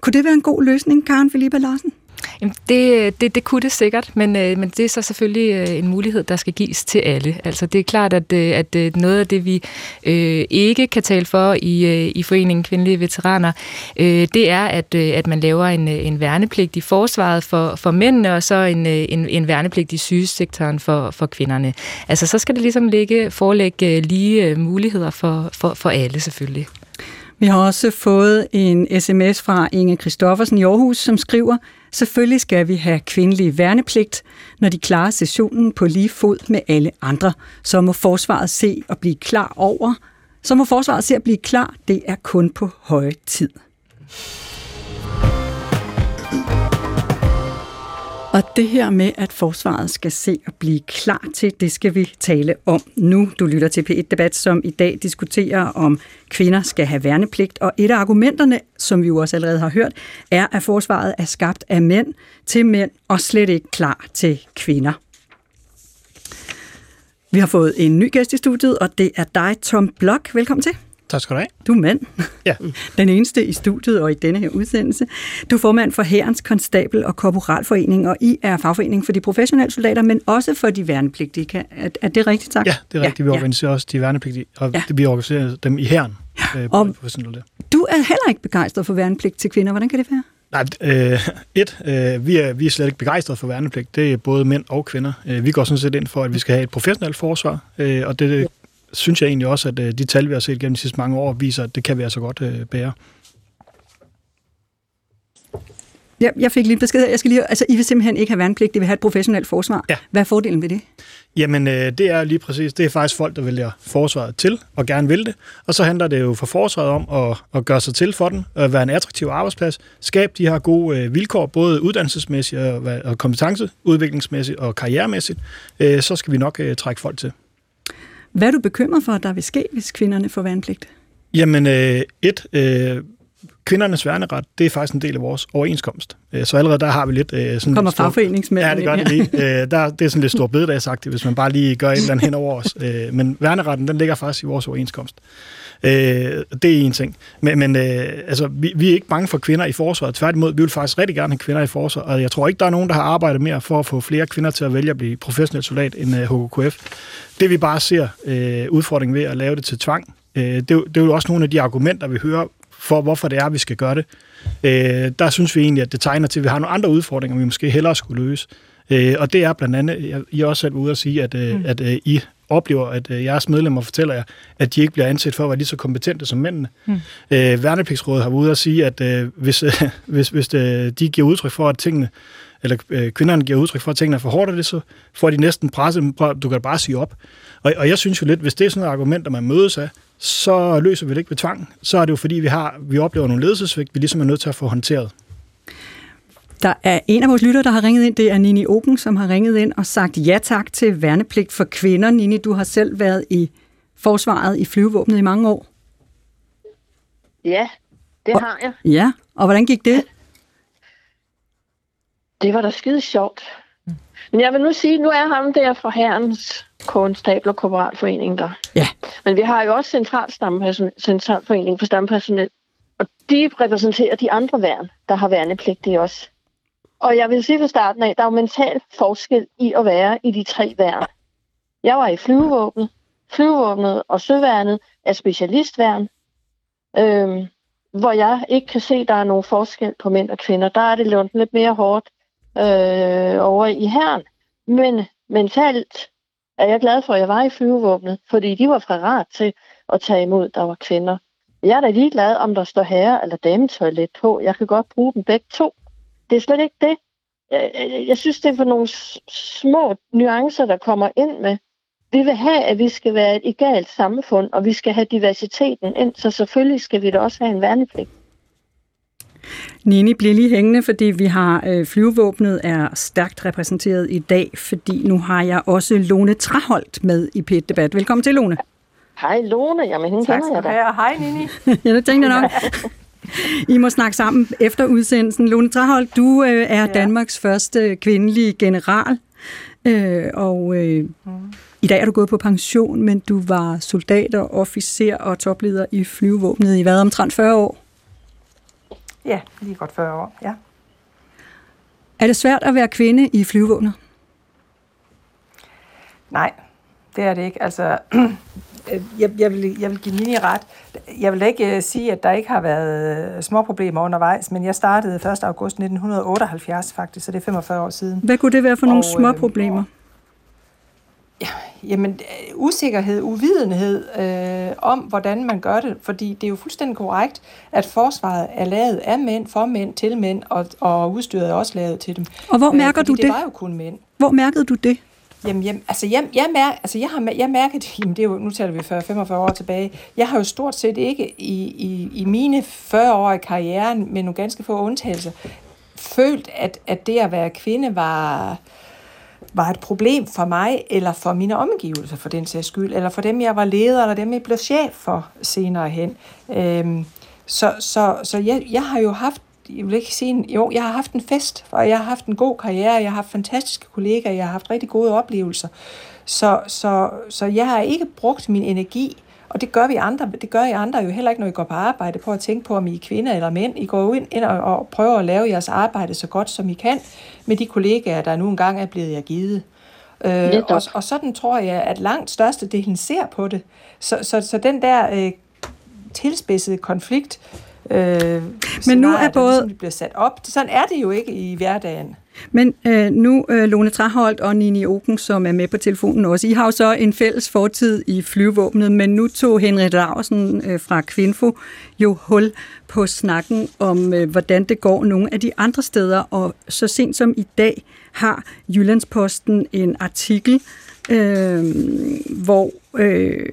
Kunne det være en god løsning, Karen Felipe Larsen? Jamen, det, det, det kunne det sikkert, men, øh, men det er så selvfølgelig øh, en mulighed, der skal gives til alle. Altså, det er klart, at, øh, at øh, noget af det, vi øh, ikke kan tale for i, øh, i Foreningen Kvindelige Veteraner, øh, det er, at, øh, at man laver en, øh, en værnepligt i forsvaret for, for mændene, og så en, øh, en, en værnepligt i sygesektoren for, for kvinderne. Altså, så skal det ligesom ligge, forelægge lige muligheder for, for, for alle selvfølgelig. Vi har også fået en sms fra Inge Christoffersen i Aarhus, som skriver, selvfølgelig skal vi have kvindelig værnepligt, når de klarer sessionen på lige fod med alle andre. Så må forsvaret se og blive klar over. Så må forsvaret se at blive klar. Det er kun på høje tid. Og det her med, at forsvaret skal se og blive klar til, det skal vi tale om nu. Du lytter til P1-debat, som i dag diskuterer, om kvinder skal have værnepligt. Og et af argumenterne, som vi jo også allerede har hørt, er, at forsvaret er skabt af mænd til mænd og slet ikke klar til kvinder. Vi har fået en ny gæst i studiet, og det er dig, Tom Blok. Velkommen til. Tak skal du have. Du er mand. Ja. Den eneste i studiet og i denne her udsendelse. Du er formand for Herrens Konstabel og Korporalforening, og I er fagforening for de professionelle soldater, men også for de værnepligtige. Er, er det rigtigt sagt? Ja, det er rigtigt. Ja, vi organiserer ja. også de værnepligtige, og ja. vi organiserer dem i herren. Ja. øh, Og-. Du er heller ikke begejstret for værnepligt til kvinder. Hvordan kan det være? Nej, øh, et, øh, vi, er, vi er slet ikke begejstrede for værnepligt. Det er både mænd og kvinder. Øh, vi går sådan set ind for, at vi skal have et professionelt forsvar, øh, og det synes jeg egentlig også, at øh, de tal, vi har set gennem de sidste mange år, viser, at det kan vi altså godt øh, bære. Jeg, jeg fik lige besked. Jeg skal lige, altså, I vil simpelthen ikke have værnepligt. I vil have et professionelt forsvar. Ja. Hvad er fordelen ved det? Jamen, øh, det er lige præcis, det er faktisk folk, der vælger forsvaret til og gerne vil det. Og så handler det jo for forsvaret om at, at gøre sig til for den, at være en attraktiv arbejdsplads, skabe de her gode øh, vilkår, både uddannelsesmæssigt og, kompetenceudviklingsmæssigt og karrieremæssigt. Øh, så skal vi nok øh, trække folk til. Hvad er du bekymret for, at der vil ske, hvis kvinderne får værnepligt? Jamen, øh, et, øh, kvindernes værneret, det er faktisk en del af vores overenskomst. Øh, Så allerede der har vi lidt... Øh, sådan Kommer fagforeningsmændene Ja, det gør det lige. Øh, der, det er sådan lidt stor bededagsagtigt, hvis man bare lige gør et eller andet hen over os. Øh, men værneretten, den ligger faktisk i vores overenskomst. Øh, det er en ting. Men, men øh, altså, vi, vi er ikke bange for kvinder i forsvaret. Tværtimod, vi vil faktisk rigtig gerne have kvinder i forsvaret. Og jeg tror ikke, der er nogen, der har arbejdet mere for at få flere kvinder til at vælge at blive professionel soldat end øh, HKKF. Det vi bare ser øh, udfordringen ved at lave det til tvang, øh, det, det er jo også nogle af de argumenter, vi hører for, hvorfor det er, vi skal gøre det. Øh, der synes vi egentlig, at det tegner til, at vi har nogle andre udfordringer, vi måske hellere skulle løse. Øh, og det er blandt andet, jeg- I er også selv ude at sige, at, øh, mm. at øh, I oplever, at øh, jeres medlemmer fortæller jer, at de ikke bliver ansat for at være lige så kompetente som mændene. Mm. Øh, Værnepligtsrådet har været ude at sige, at øh, hvis, øh, hvis, hvis de giver udtryk for, at tingene, eller øh, kvinderne giver udtryk for, at tingene er for hårdt, af det, så får de næsten presset dem på, du kan bare sige op. Og, og jeg synes jo lidt, hvis det er sådan et argument, der man mødes af, så løser vi det ikke ved tvang. Så er det jo fordi, vi, har, vi oplever nogle ledelsesvægt, vi ligesom er nødt til at få håndteret. Der er en af vores lyttere, der har ringet ind. Det er Nini Oken, som har ringet ind og sagt ja tak til værnepligt for kvinder. Nini, du har selv været i forsvaret i flyvevåbnet i mange år. Ja, det Og- har jeg. Ja, og hvordan gik det? Det var da skide sjovt. Men jeg vil nu sige, nu er ham der fra Herrens Konstabler Korporalforening der. Ja. Men vi har jo også central centralforening for stampersonel, og de repræsenterer de andre værn, der har værnepligtige også. Og jeg vil sige fra starten af, der er jo mental forskel i at være i de tre værn. Jeg var i flyvevåbnet. Flyvevåbnet og søværnet er specialistværn, øhm, hvor jeg ikke kan se, at der er nogen forskel på mænd og kvinder. Der er det lundt lidt mere hårdt øh, over i herren. Men mentalt er jeg glad for, at jeg var i flyvevåbnet, fordi de var parat til at tage imod, der var kvinder. Jeg er da ligeglad, om der står herre- eller dametoilet på. Jeg kan godt bruge dem begge to. Det er slet ikke det. Jeg, jeg, jeg synes, det er for nogle små nuancer, der kommer ind med. Vi vil have, at vi skal være et egalt samfund, og vi skal have diversiteten ind, så selvfølgelig skal vi da også have en værnepligt. Nini bliver lige hængende, fordi vi har øh, flyvevåbnet er stærkt repræsenteret i dag, fordi nu har jeg også Lone Traholdt med i pet debat Velkommen til, Lone. Hej Lone, jamen hende Tak kender jeg du da. hej Nini. ja, det tænkte jeg nok. I må snakke sammen efter udsendelsen. Lone Traholdt, du øh, er ja. Danmarks første kvindelige general, øh, og øh, mm. i dag er du gået på pension, men du var soldat og officer og topleder i flyvevåbnet i hvad, omtrent 40 år? Ja, lige godt 40 år, ja. Er det svært at være kvinde i flyvevåbnet? Nej, det er det ikke. Altså, jeg, jeg, vil, jeg vil give Nini ret. Jeg vil ikke øh, sige, at der ikke har været øh, små problemer undervejs, men jeg startede 1. august 1978 faktisk, så det er 45 år siden. Hvad kunne det være for nogle Og, små øh, problemer? Jamen, øh, usikkerhed, uvidenhed øh, om, hvordan man gør det, fordi det er jo fuldstændig korrekt, at forsvaret er lavet af mænd, for mænd, til mænd, og, og udstyret er også lavet til dem. Og hvor Øh, mærker fordi du det? det? var jo kun mænd. Hvor mærkede du det? Jamen, jeg, altså, jeg, jeg, mær, altså, jeg har jeg mærket, jamen, det er jo, nu taler vi for 45 år tilbage, jeg har jo stort set ikke i, i, i mine 40 år i karrieren, med nogle ganske få undtagelser, følt, at, at det at være kvinde var, var et problem for mig, eller for mine omgivelser for den sags skyld, eller for dem, jeg var leder, eller dem, jeg blev chef for senere hen. Øhm, så så, så jeg, jeg har jo haft jeg vil ikke sige, en, jo, jeg har haft en fest, og jeg har haft en god karriere, jeg har haft fantastiske kollegaer, jeg har haft rigtig gode oplevelser. Så, så, så jeg har ikke brugt min energi, og det gør vi andre, det gør I andre jo heller ikke, når I går på arbejde, på at tænke på, om I er kvinder eller mænd. I går jo ind, ind og, og prøver at lave jeres arbejde så godt, som I kan, med de kollegaer, der nu engang er blevet jer givet. Øh, og, og sådan tror jeg, at langt størstedelen ser på det. Så, så, så den der øh, tilspidset konflikt. Øh, Men nu er der både... ligesom bliver sat op. Sådan er det jo ikke i hverdagen. Men øh, nu, øh, Lone Traholdt og Nini Oken, som er med på telefonen også, I har jo så en fælles fortid i flyvåbnet, men nu tog Henrik Larsen øh, fra Kvinfo jo hul på snakken om, øh, hvordan det går nogle af de andre steder, og så sent som i dag har Jyllandsposten en artikel, øh, hvor øh,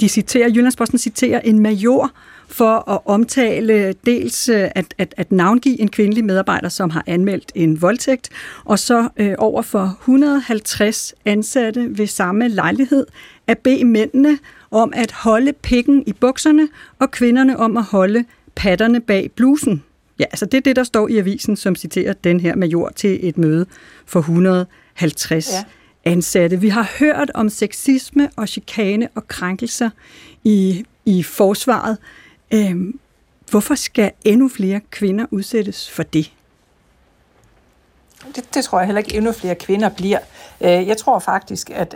de citerer, Jyllandsposten citerer en major, for at omtale dels øh, at, at, at navngive en kvindelig medarbejder, som har anmeldt en voldtægt, og så øh, over for 150 ansatte ved samme lejlighed at bede mændene om at holde pikken i bukserne, og kvinderne om at holde patterne bag blusen. Ja, altså det er det, der står i avisen, som citerer den her major til et møde for 150 ja. ansatte. Vi har hørt om sexisme og chikane og krænkelser i, i forsvaret. Øhm, hvorfor skal endnu flere kvinder udsættes for det? Det, det tror jeg heller ikke endnu flere kvinder bliver. Øh, jeg tror faktisk, at,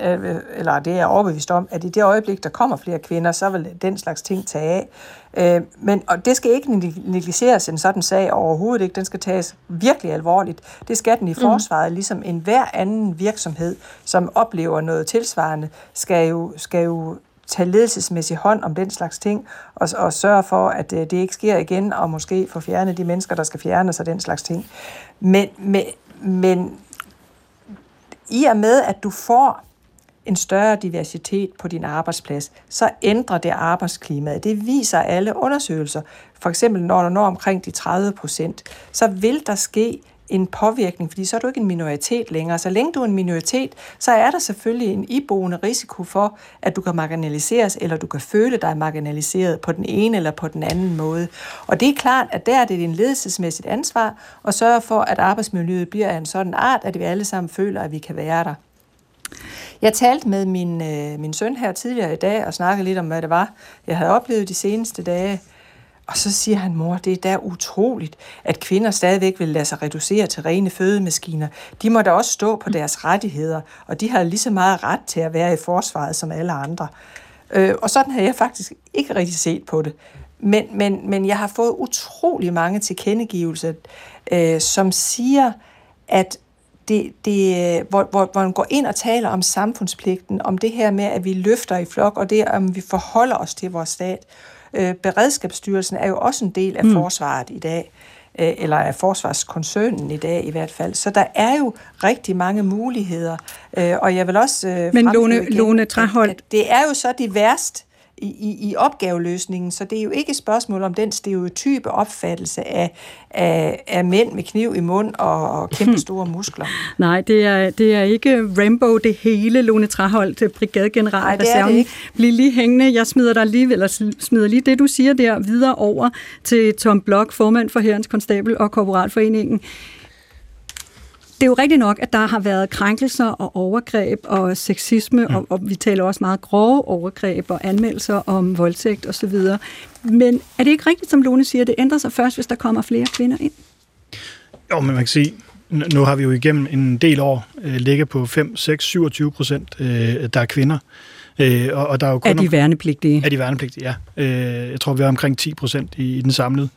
eller det er jeg overbevist om, at i det øjeblik, der kommer flere kvinder, så vil den slags ting tage af. Øh, men, og det skal ikke negligeres en sådan sag overhovedet ikke. Den skal tages virkelig alvorligt. Det skal den i mm. forsvaret, mm. ligesom enhver anden virksomhed, som oplever noget tilsvarende, skal jo, skal jo tage ledelsesmæssig hånd om den slags ting, og, og sørge for, at øh, det ikke sker igen, og måske få fjernet de mennesker, der skal fjernes og den slags ting. Men, men, men i og med, at du får en større diversitet på din arbejdsplads, så ændrer det arbejdsklimaet. Det viser alle undersøgelser. For eksempel når du når omkring de 30 procent, så vil der ske en påvirkning, fordi så er du ikke en minoritet længere. Så længe du er en minoritet, så er der selvfølgelig en iboende risiko for, at du kan marginaliseres, eller du kan føle dig marginaliseret på den ene eller på den anden måde. Og det er klart, at der er det din ledelsesmæssigt ansvar at sørge for, at arbejdsmiljøet bliver af en sådan art, at vi alle sammen føler, at vi kan være der. Jeg talte med min, øh, min søn her tidligere i dag og snakkede lidt om, hvad det var, jeg havde oplevet de seneste dage. Og så siger han, mor, det er da utroligt, at kvinder stadigvæk vil lade sig reducere til rene fødemaskiner. De må da også stå på deres rettigheder, og de har lige så meget ret til at være i forsvaret som alle andre. Øh, og sådan har jeg faktisk ikke rigtig set på det. Men, men, men jeg har fået utrolig mange tilkendegivelser, øh, som siger, at det, det, hvor, hvor, hvor man går ind og taler om samfundspligten, om det her med, at vi løfter i flok, og det, om vi forholder os til vores stat. Øh, Beredskabsstyrelsen er jo også en del af mm. forsvaret i dag, øh, eller af forsvarskoncernen i dag i hvert fald. Så der er jo rigtig mange muligheder, øh, og jeg vil også øh, Men Lone, igen, Lone Trahold... det er jo så det værste, i, i, i opgaveløsningen, så det er jo ikke et spørgsmål om den stereotype opfattelse af, af, af mænd med kniv i mund og, og kæmpe store muskler. Nej, det er, det er ikke Rambo det hele, Lone Traholdt, brigadegeneral. Nej, det er det ikke. Bliv lige hængende. Jeg smider dig lige, eller smider lige det, du siger der, videre over til Tom Blok, formand for Herrens Konstabel og Korporalforeningen. Det er jo rigtigt nok, at der har været krænkelser og overgreb og sexisme, mm. og, og vi taler også meget grove overgreb og anmeldelser om voldtægt osv. Men er det ikke rigtigt, som Lone siger, det ændrer sig først, hvis der kommer flere kvinder ind? Jo, men man kan sige, nu har vi jo igennem en del år øh, ligget på 5, 6, 27 procent, øh, der er kvinder. Øh, og, og der er jo kun er de værnepligtige? Er de værnepligtige, ja. Øh, jeg tror, vi er omkring 10 procent i, i den samlede.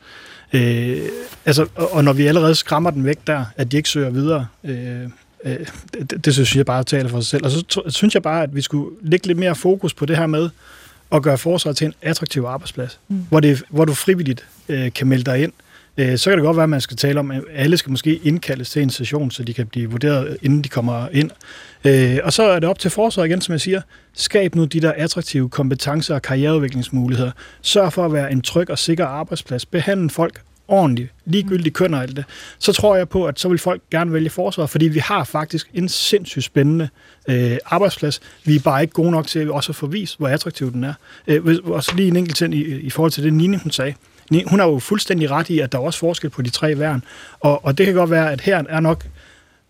Øh, altså, og, og når vi allerede skræmmer den væk der, at de ikke søger videre, øh, øh, det, det synes jeg bare taler for sig selv. Og så synes jeg bare, at vi skulle lægge lidt mere fokus på det her med at gøre forsvaret til en attraktiv arbejdsplads, mm. hvor, det, hvor du frivilligt øh, kan melde dig ind. Øh, Øh, så kan det godt være, at man skal tale om, at alle skal måske indkaldes til en session, så de kan blive vurderet, inden de kommer ind. Øh, og så er det op til forsvaret igen, som jeg siger. Skab nu de der attraktive kompetencer og karriereudviklingsmuligheder. Sørg for at være en tryg og sikker arbejdsplads. Behandle folk ordentligt, ligegyldigt køn og alt det, så tror jeg på, at så vil folk gerne vælge forsvaret, fordi vi har faktisk en sindssygt spændende øh, arbejdsplads. Vi er bare ikke gode nok til også at få vist, hvor attraktiv den er. Øh, og så lige en enkelt ting i, i forhold til det, Nini hun sagde. Hun har jo fuldstændig ret i, at der er også forskel på de tre værn, og, og det kan godt være, at her er nok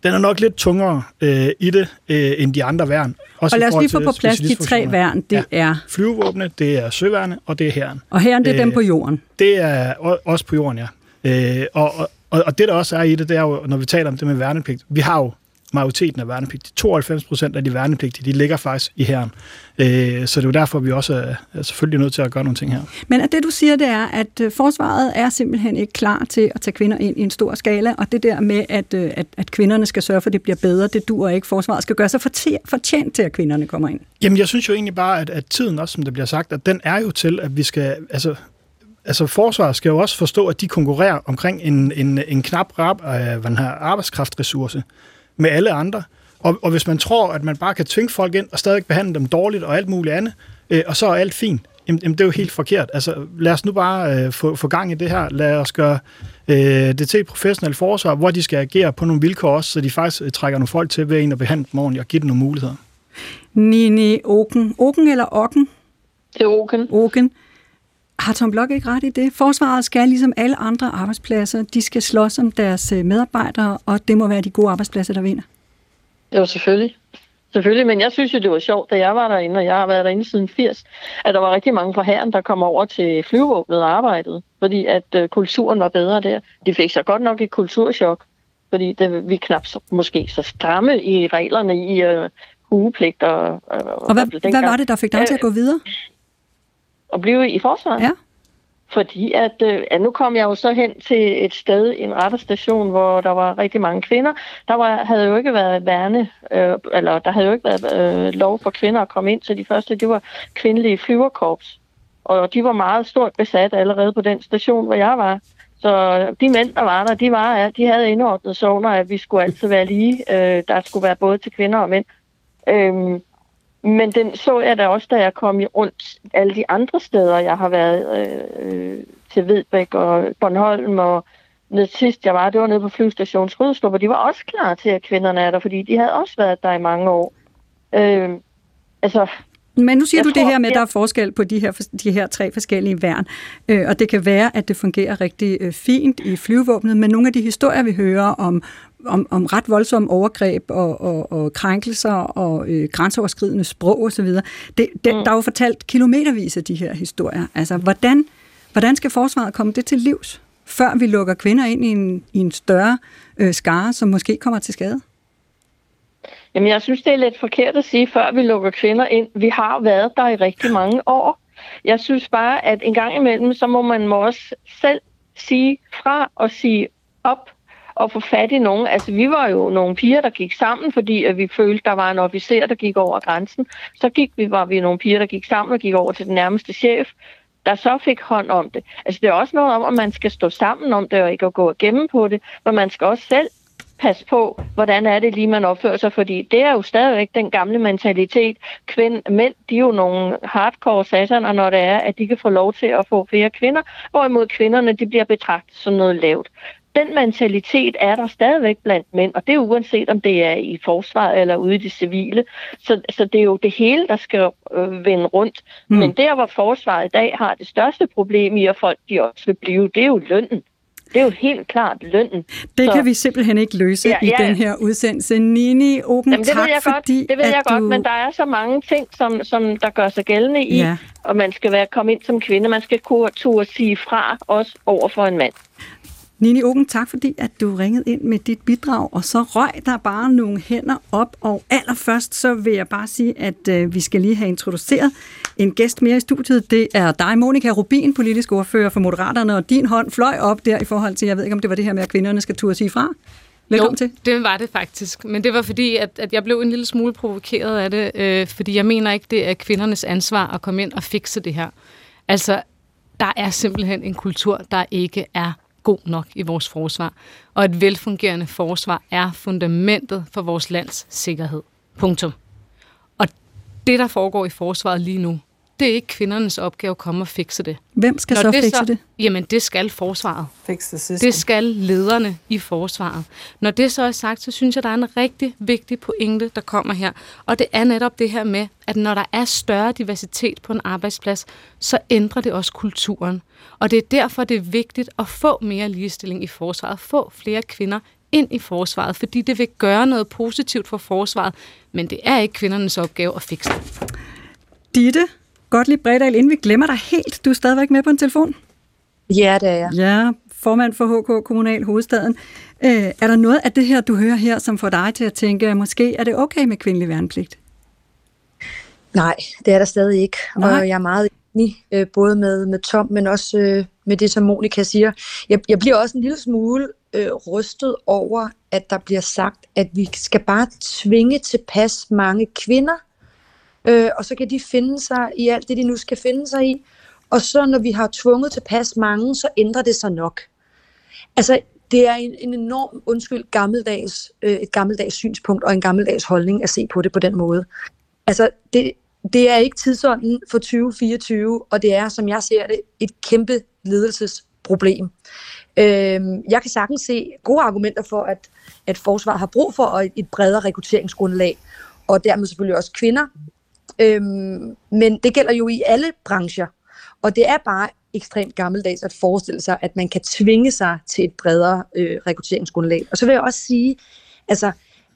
den er nok lidt tungere øh, i det, øh, end de andre værn. Også og lad os lige få på plads de tre værn. Det ja. er flyvevåbne, det er søværne, og det er herren. Og herren, det er øh, dem på jorden? Det er også på jorden, ja. Øh, og, og, og det, der også er i det, det er jo, når vi taler om det med værnepligt, vi har jo majoriteten af værnepligtige. 92 procent af de værnepligtige, de ligger faktisk i herren. Øh, så det er jo derfor, vi også er, er selvfølgelig nødt til at gøre nogle ting her. Men at det, du siger, det er, at øh, forsvaret er simpelthen ikke klar til at tage kvinder ind i en stor skala, og det der med, at, øh, at, at kvinderne skal sørge for, at det bliver bedre, det dur ikke. Forsvaret skal gøre sig fortjent til, at kvinderne kommer ind. Jamen, jeg synes jo egentlig bare, at, at tiden også, som det bliver sagt, at den er jo til, at vi skal... Altså, altså forsvaret skal jo også forstå, at de konkurrerer omkring en, en, en knap rap af hvad her, arbejdskraftressource med alle andre. Og, og hvis man tror, at man bare kan tvinge folk ind og stadig behandle dem dårligt og alt muligt andet, øh, og så er alt fint, jamen, jamen det er jo helt forkert. Altså lad os nu bare øh, få, få gang i det her. Lad os gøre øh, det til et professionelt forsvar, hvor de skal agere på nogle vilkår også, så de faktisk øh, trækker nogle folk til ved en at behandle dem ordentligt og give dem nogle muligheder. Nini Oken. Oken eller Okken? Det er Oken. Oken. Har Tom Blok ikke ret i det? Forsvaret skal ligesom alle andre arbejdspladser, de skal slås om deres øh, medarbejdere, og det må være de gode arbejdspladser, der vinder. Det var selvfølgelig. Selvfølgelig, men jeg synes jo, det var sjovt, da jeg var derinde, og jeg har været derinde siden 80, at der var rigtig mange fra herren, der kom over til flyvevåbnet og arbejdede, fordi at øh, kulturen var bedre der. De fik så godt nok et kulturschok, fordi det, vi knap så, måske så stramme i reglerne i øh, hugepligt. Og, og, og hvad, hvad var det, der fik dig til at gå videre? At blive i forsvaret. Ja. Fordi at, øh, at nu kom jeg jo så hen til et sted, en retterstation, hvor der var rigtig mange kvinder. Der var, havde jo ikke været værne, øh, eller der havde jo ikke været øh, lov for kvinder at komme ind til de første. Det var kvindelige flyverkorps. Og de var meget stort besat allerede på den station, hvor jeg var. Så de mænd, der var der, de, var, de havde indordnet zoner, at vi skulle altid være lige. Øh, der skulle være både til kvinder og mænd. Øh, men den så jeg da også, da jeg kom rundt alle de andre steder, jeg har været øh, til Vedbæk og Bornholm og ned sidst jeg var, det var nede på flyvestations Rødstrup, og de var også klar til, at kvinderne er der, fordi de havde også været der i mange år. Øh, altså, men nu siger du tror, det her med, at der er forskel på de her, de her tre forskellige værn, øh, og det kan være, at det fungerer rigtig øh, fint i flyvevåbnet, men nogle af de historier, vi hører om, om, om ret voldsomme overgreb og, og, og krænkelser og øh, grænseoverskridende sprog osv., det, det, mm. der er jo fortalt kilometervis af de her historier. Altså, hvordan, hvordan skal forsvaret komme det til livs, før vi lukker kvinder ind i en, i en større øh, skare, som måske kommer til skade? Jamen, jeg synes, det er lidt forkert at sige, før vi lukker kvinder ind. Vi har været der i rigtig mange år. Jeg synes bare, at en gang imellem, så må man må også selv sige fra og sige op og få fat i nogen. Altså, vi var jo nogle piger, der gik sammen, fordi at vi følte, der var en officer, der gik over grænsen. Så gik vi, var vi nogle piger, der gik sammen og gik over til den nærmeste chef, der så fik hånd om det. Altså, det er også noget om, at man skal stå sammen om det, og ikke at gå og gemme på det, men man skal også selv passe på, hvordan er det lige, man opfører sig, fordi det er jo stadigvæk den gamle mentalitet. Kvind, mænd, de er jo nogle hardcore sataner, når det er, at de kan få lov til at få flere kvinder, hvorimod kvinderne, de bliver betragtet som noget lavt. Den mentalitet er der stadigvæk blandt mænd, og det er uanset om det er i forsvaret eller ude i det civile. Så, så det er jo det hele, der skal øh, vende rundt. Mm. Men der, hvor forsvaret i dag har det største problem i, at folk de også vil blive, det er jo lønnen. Det er jo helt klart lønnen. Det så, kan vi simpelthen ikke løse ja, ja. i den her udsendelse. Nini Oben, Jamen, det tak ved jeg fordi, godt, Det ved jeg du... godt, men der er så mange ting, som, som der gør sig gældende i, ja. og man skal være komme ind som kvinde. Man skal kunne turde sige fra, også over for en mand. Nini Ogen, tak fordi at du ringede ind med dit bidrag, og så røg der bare nogle hænder op, og allerførst så vil jeg bare sige, at øh, vi skal lige have introduceret en gæst mere i studiet. Det er dig, Monika Rubin, politisk ordfører for Moderaterne, og din hånd fløj op der i forhold til, jeg ved ikke om det var det her med, at kvinderne skal turde sige fra. Velkommen jo, til. det var det faktisk. Men det var fordi, at, at jeg blev en lille smule provokeret af det, øh, fordi jeg mener ikke, det er kvindernes ansvar at komme ind og fikse det her. Altså, der er simpelthen en kultur, der ikke er god nok i vores forsvar. Og et velfungerende forsvar er fundamentet for vores lands sikkerhed. Punktum. Og det, der foregår i forsvaret lige nu, det er ikke kvindernes opgave at komme og fikse det. Hvem skal Når så det fikse så, det? Jamen, det skal forsvaret. Det skal lederne i forsvaret. Når det så er sagt, så synes jeg, der er en rigtig vigtig pointe, der kommer her. Og det er netop det her med, at når der er større diversitet på en arbejdsplads, så ændrer det også kulturen. Og det er derfor, det er vigtigt at få mere ligestilling i forsvaret, få flere kvinder ind i forsvaret, fordi det vil gøre noget positivt for forsvaret, men det er ikke kvindernes opgave at fikse det. Ditte, Gottlieb Bredal, inden vi glemmer dig helt, du er stadigvæk med på en telefon? Ja, det er jeg. Ja, formand for HK Kommunal Hovedstaden. Øh, er der noget af det her, du hører her, som får dig til at tænke, at måske er det okay med kvindelig værnepligt? Nej, det er der stadig ikke. Nej. Og jeg er meget enig, øh, både med, med Tom, men også øh, med det, som Monika siger. Jeg, jeg bliver også en lille smule øh, rystet over, at der bliver sagt, at vi skal bare tvinge tilpas mange kvinder, øh, og så kan de finde sig i alt det, de nu skal finde sig i. Og så når vi har tvunget tilpas mange, så ændrer det sig nok. Altså, det er en, en enorm, undskyld, gammeldags, øh, et gammeldags synspunkt og en gammeldags holdning at se på det på den måde. Altså, det, det er ikke tidsånden for 2024, og det er, som jeg ser det, et kæmpe ledelsesproblem. Øh, jeg kan sagtens se gode argumenter for, at, at forsvaret har brug for et bredere rekrutteringsgrundlag, og dermed selvfølgelig også kvinder. Øhm, men det gælder jo i alle brancher, og det er bare ekstremt gammeldags at forestille sig, at man kan tvinge sig til et bredere øh, rekrutteringsgrundlag. Og så vil jeg også sige, altså,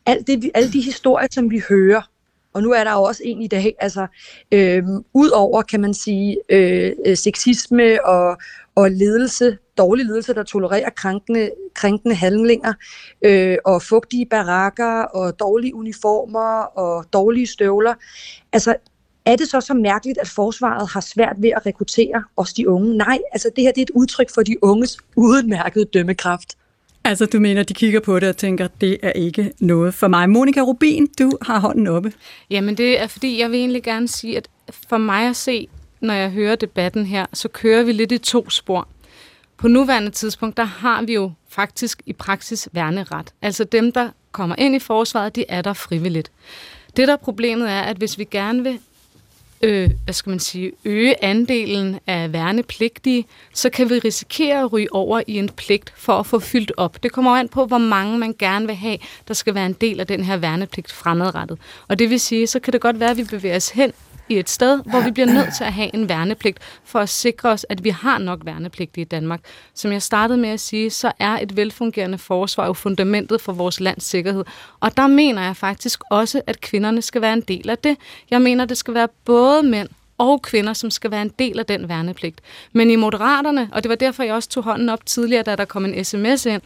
alt det, vi- alle de historier, som vi hører, og nu er der jo også en i dag, altså, øh, udover, kan man sige, øh, øh, sexisme og, og ledelse, dårlig ledelse, der tolererer krænkende, krænkende handlinger, øh, og fugtige barakker, og dårlige uniformer, og dårlige støvler. Altså, er det så så mærkeligt, at forsvaret har svært ved at rekruttere os de unge? Nej, altså det her det er et udtryk for de unges udmærkede dømmekraft. Altså, du mener, de kigger på det og tænker, det er ikke noget for mig. Monika Rubin, du har hånden oppe. Jamen det er fordi, jeg vil egentlig gerne sige, at for mig at se, når jeg hører debatten her, så kører vi lidt i to spor. På nuværende tidspunkt, der har vi jo faktisk i praksis værneret. Altså dem, der kommer ind i forsvaret, de er der frivilligt. Det der er problemet er, at hvis vi gerne vil øh, hvad skal man sige, øge andelen af værnepligtige, så kan vi risikere at ryge over i en pligt for at få fyldt op. Det kommer an på, hvor mange man gerne vil have, der skal være en del af den her værnepligt fremadrettet. Og det vil sige, så kan det godt være, at vi bevæger os hen i et sted, hvor vi bliver nødt til at have en værnepligt, for at sikre os, at vi har nok værnepligtige i Danmark. Som jeg startede med at sige, så er et velfungerende forsvar jo fundamentet for vores lands sikkerhed. Og der mener jeg faktisk også, at kvinderne skal være en del af det. Jeg mener, det skal være både mænd og kvinder, som skal være en del af den værnepligt. Men i Moderaterne, og det var derfor, jeg også tog hånden op tidligere, da der kom en sms ind,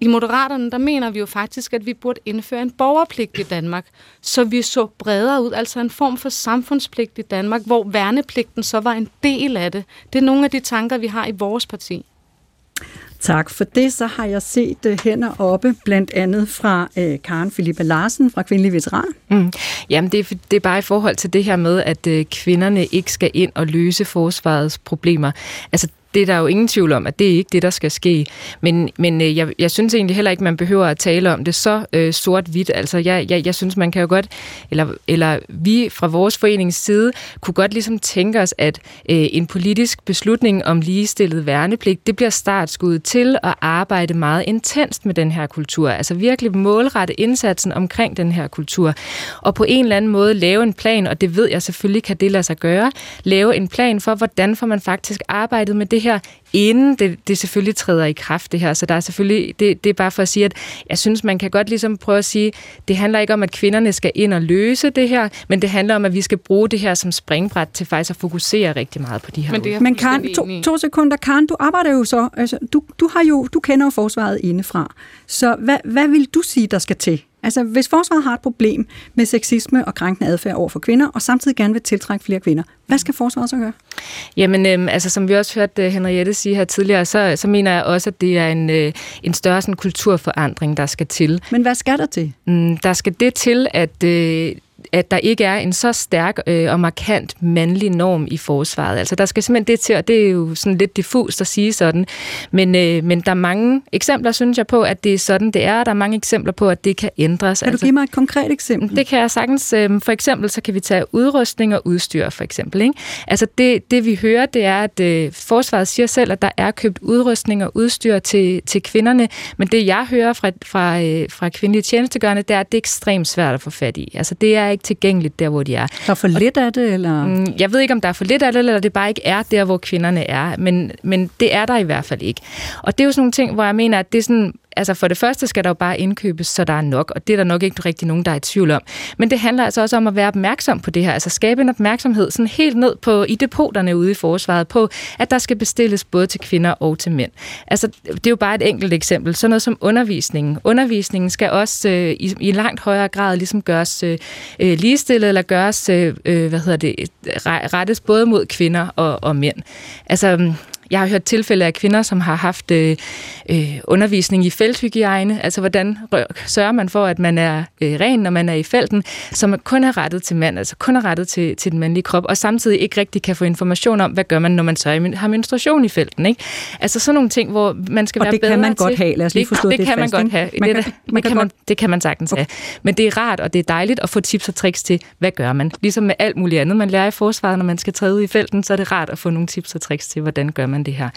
i Moderaterne, der mener vi jo faktisk, at vi burde indføre en borgerpligt i Danmark, så vi så bredere ud, altså en form for samfundspligt i Danmark, hvor værnepligten så var en del af det. Det er nogle af de tanker, vi har i vores parti. Tak for det. Så har jeg set uh, hænder oppe, blandt andet fra uh, Karen Philippa Larsen fra Kvindelig Veteran. Mm. Jamen, det er, det er bare i forhold til det her med, at øh, kvinderne ikke skal ind og løse forsvarets problemer. Altså, det er der jo ingen tvivl om, at det er ikke det, der skal ske. Men, men øh, jeg, jeg synes egentlig heller ikke, man behøver at tale om det så øh, sort-hvidt. Altså, jeg, jeg, jeg synes, man kan jo godt, eller, eller vi fra vores forenings side, kunne godt ligesom tænke os, at øh, en politisk beslutning om ligestillet værnepligt, det bliver startskuddet til at arbejde meget intenst med den her kultur. Altså virkelig målrette indsatsen omkring den her kultur. Og på en eller anden måde lave en plan, og det ved jeg selvfølgelig kan det lade sig gøre, lave en plan for, hvordan får man faktisk arbejdet med det her, inden det, det selvfølgelig træder i kraft det her. Så der er selvfølgelig, det, det er bare for at sige, at jeg synes, man kan godt ligesom prøve at sige, det handler ikke om, at kvinderne skal ind og løse det her, men det handler om, at vi skal bruge det her som springbræt til faktisk at fokusere rigtig meget på de her Men, det Men Karen, to, to sekunder. Karen, du arbejder jo så, altså, du, du, har jo, du kender jo forsvaret indefra. Så hvad, hvad vil du sige, der skal til? Altså, hvis forsvaret har et problem med sexisme og krænkende adfærd over for kvinder, og samtidig gerne vil tiltrække flere kvinder, hvad skal forsvaret så gøre? Jamen, øhm, altså som vi også hørte uh, Henriette sige her tidligere, så, så mener jeg også, at det er en, øh, en større sådan, kulturforandring, der skal til. Men hvad skal der til? Mm, der skal det til, at... Øh, at der ikke er en så stærk øh, og markant mandlig norm i forsvaret. Altså der skal simpelthen det til, og det er jo sådan lidt diffust at sige sådan, men, øh, men der er mange eksempler, synes jeg på, at det er sådan, det er. Der er mange eksempler på, at det kan ændres. Kan du altså, give mig et konkret eksempel? Det kan jeg sagtens. Øh, for eksempel, så kan vi tage udrustning og udstyr, for eksempel. Ikke? Altså det, det vi hører, det er, at øh, forsvaret siger selv, at der er købt udrustning og udstyr til, til kvinderne, men det jeg hører fra, fra, øh, fra kvindelige tjenestegørende, det er, at det er ekstremt svært at få fat i. Altså det er ikke tilgængeligt der, hvor de er. Der er for lidt af det, eller? Mm, jeg ved ikke, om der er for lidt af det, eller det bare ikke er der, hvor kvinderne er, men, men det er der i hvert fald ikke. Og det er jo sådan nogle ting, hvor jeg mener, at det er sådan, altså for det første skal der jo bare indkøbes, så der er nok, og det er der nok ikke rigtig nogen, der er i tvivl om. Men det handler altså også om at være opmærksom på det her, altså skabe en opmærksomhed sådan helt ned på i depoterne ude i forsvaret på, at der skal bestilles både til kvinder og til mænd. Altså, det er jo bare et enkelt eksempel. Sådan noget som undervisningen. Undervisningen skal også øh, i, i langt højere grad ligesom gøres øh, øh ligestillet, eller gøres, øh, øh hvad hedder det, rettes både mod kvinder og, og mænd. Altså, jeg har hørt tilfælde af kvinder, som har haft øh, øh, undervisning i felthygiejne, altså hvordan sørger man for, at man er øh, ren, når man er i felten, som kun er rettet til mand, altså kun er rettet til, til den mandlige krop, og samtidig ikke rigtig kan få information om, hvad gør man, når man så har menstruation i felten. Ikke? Altså sådan nogle ting, hvor man skal og være det bedre kan man til. godt have, lad os lige forstå det. Det, det kan fast, man godt have. Man det, kan, man det, kan man, det kan man sagtens okay. have. Men det er rart, og det er dejligt at få tips og tricks til, hvad gør man? Ligesom med alt muligt andet, man lærer i forsvaret, når man skal træde ud i felten, så er det rart at få nogle tips og tricks til, hvordan gør man det her.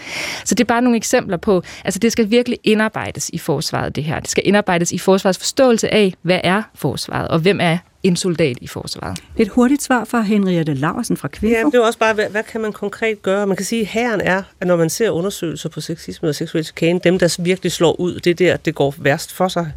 Så det er bare nogle eksempler på, altså det skal virkelig indarbejdes i forsvaret, det her. Det skal indarbejdes i forsvarets forståelse af, hvad er forsvaret, og hvem er en soldat i forsvaret. Et hurtigt svar fra Henriette Larsen fra Kvinfo. Ja, det er også bare, hvad, hvad kan man konkret gøre? Man kan sige, at herren er, at når man ser undersøgelser på sexisme og seksuel chikane, dem, der virkelig slår ud, det er der, det går værst for sig.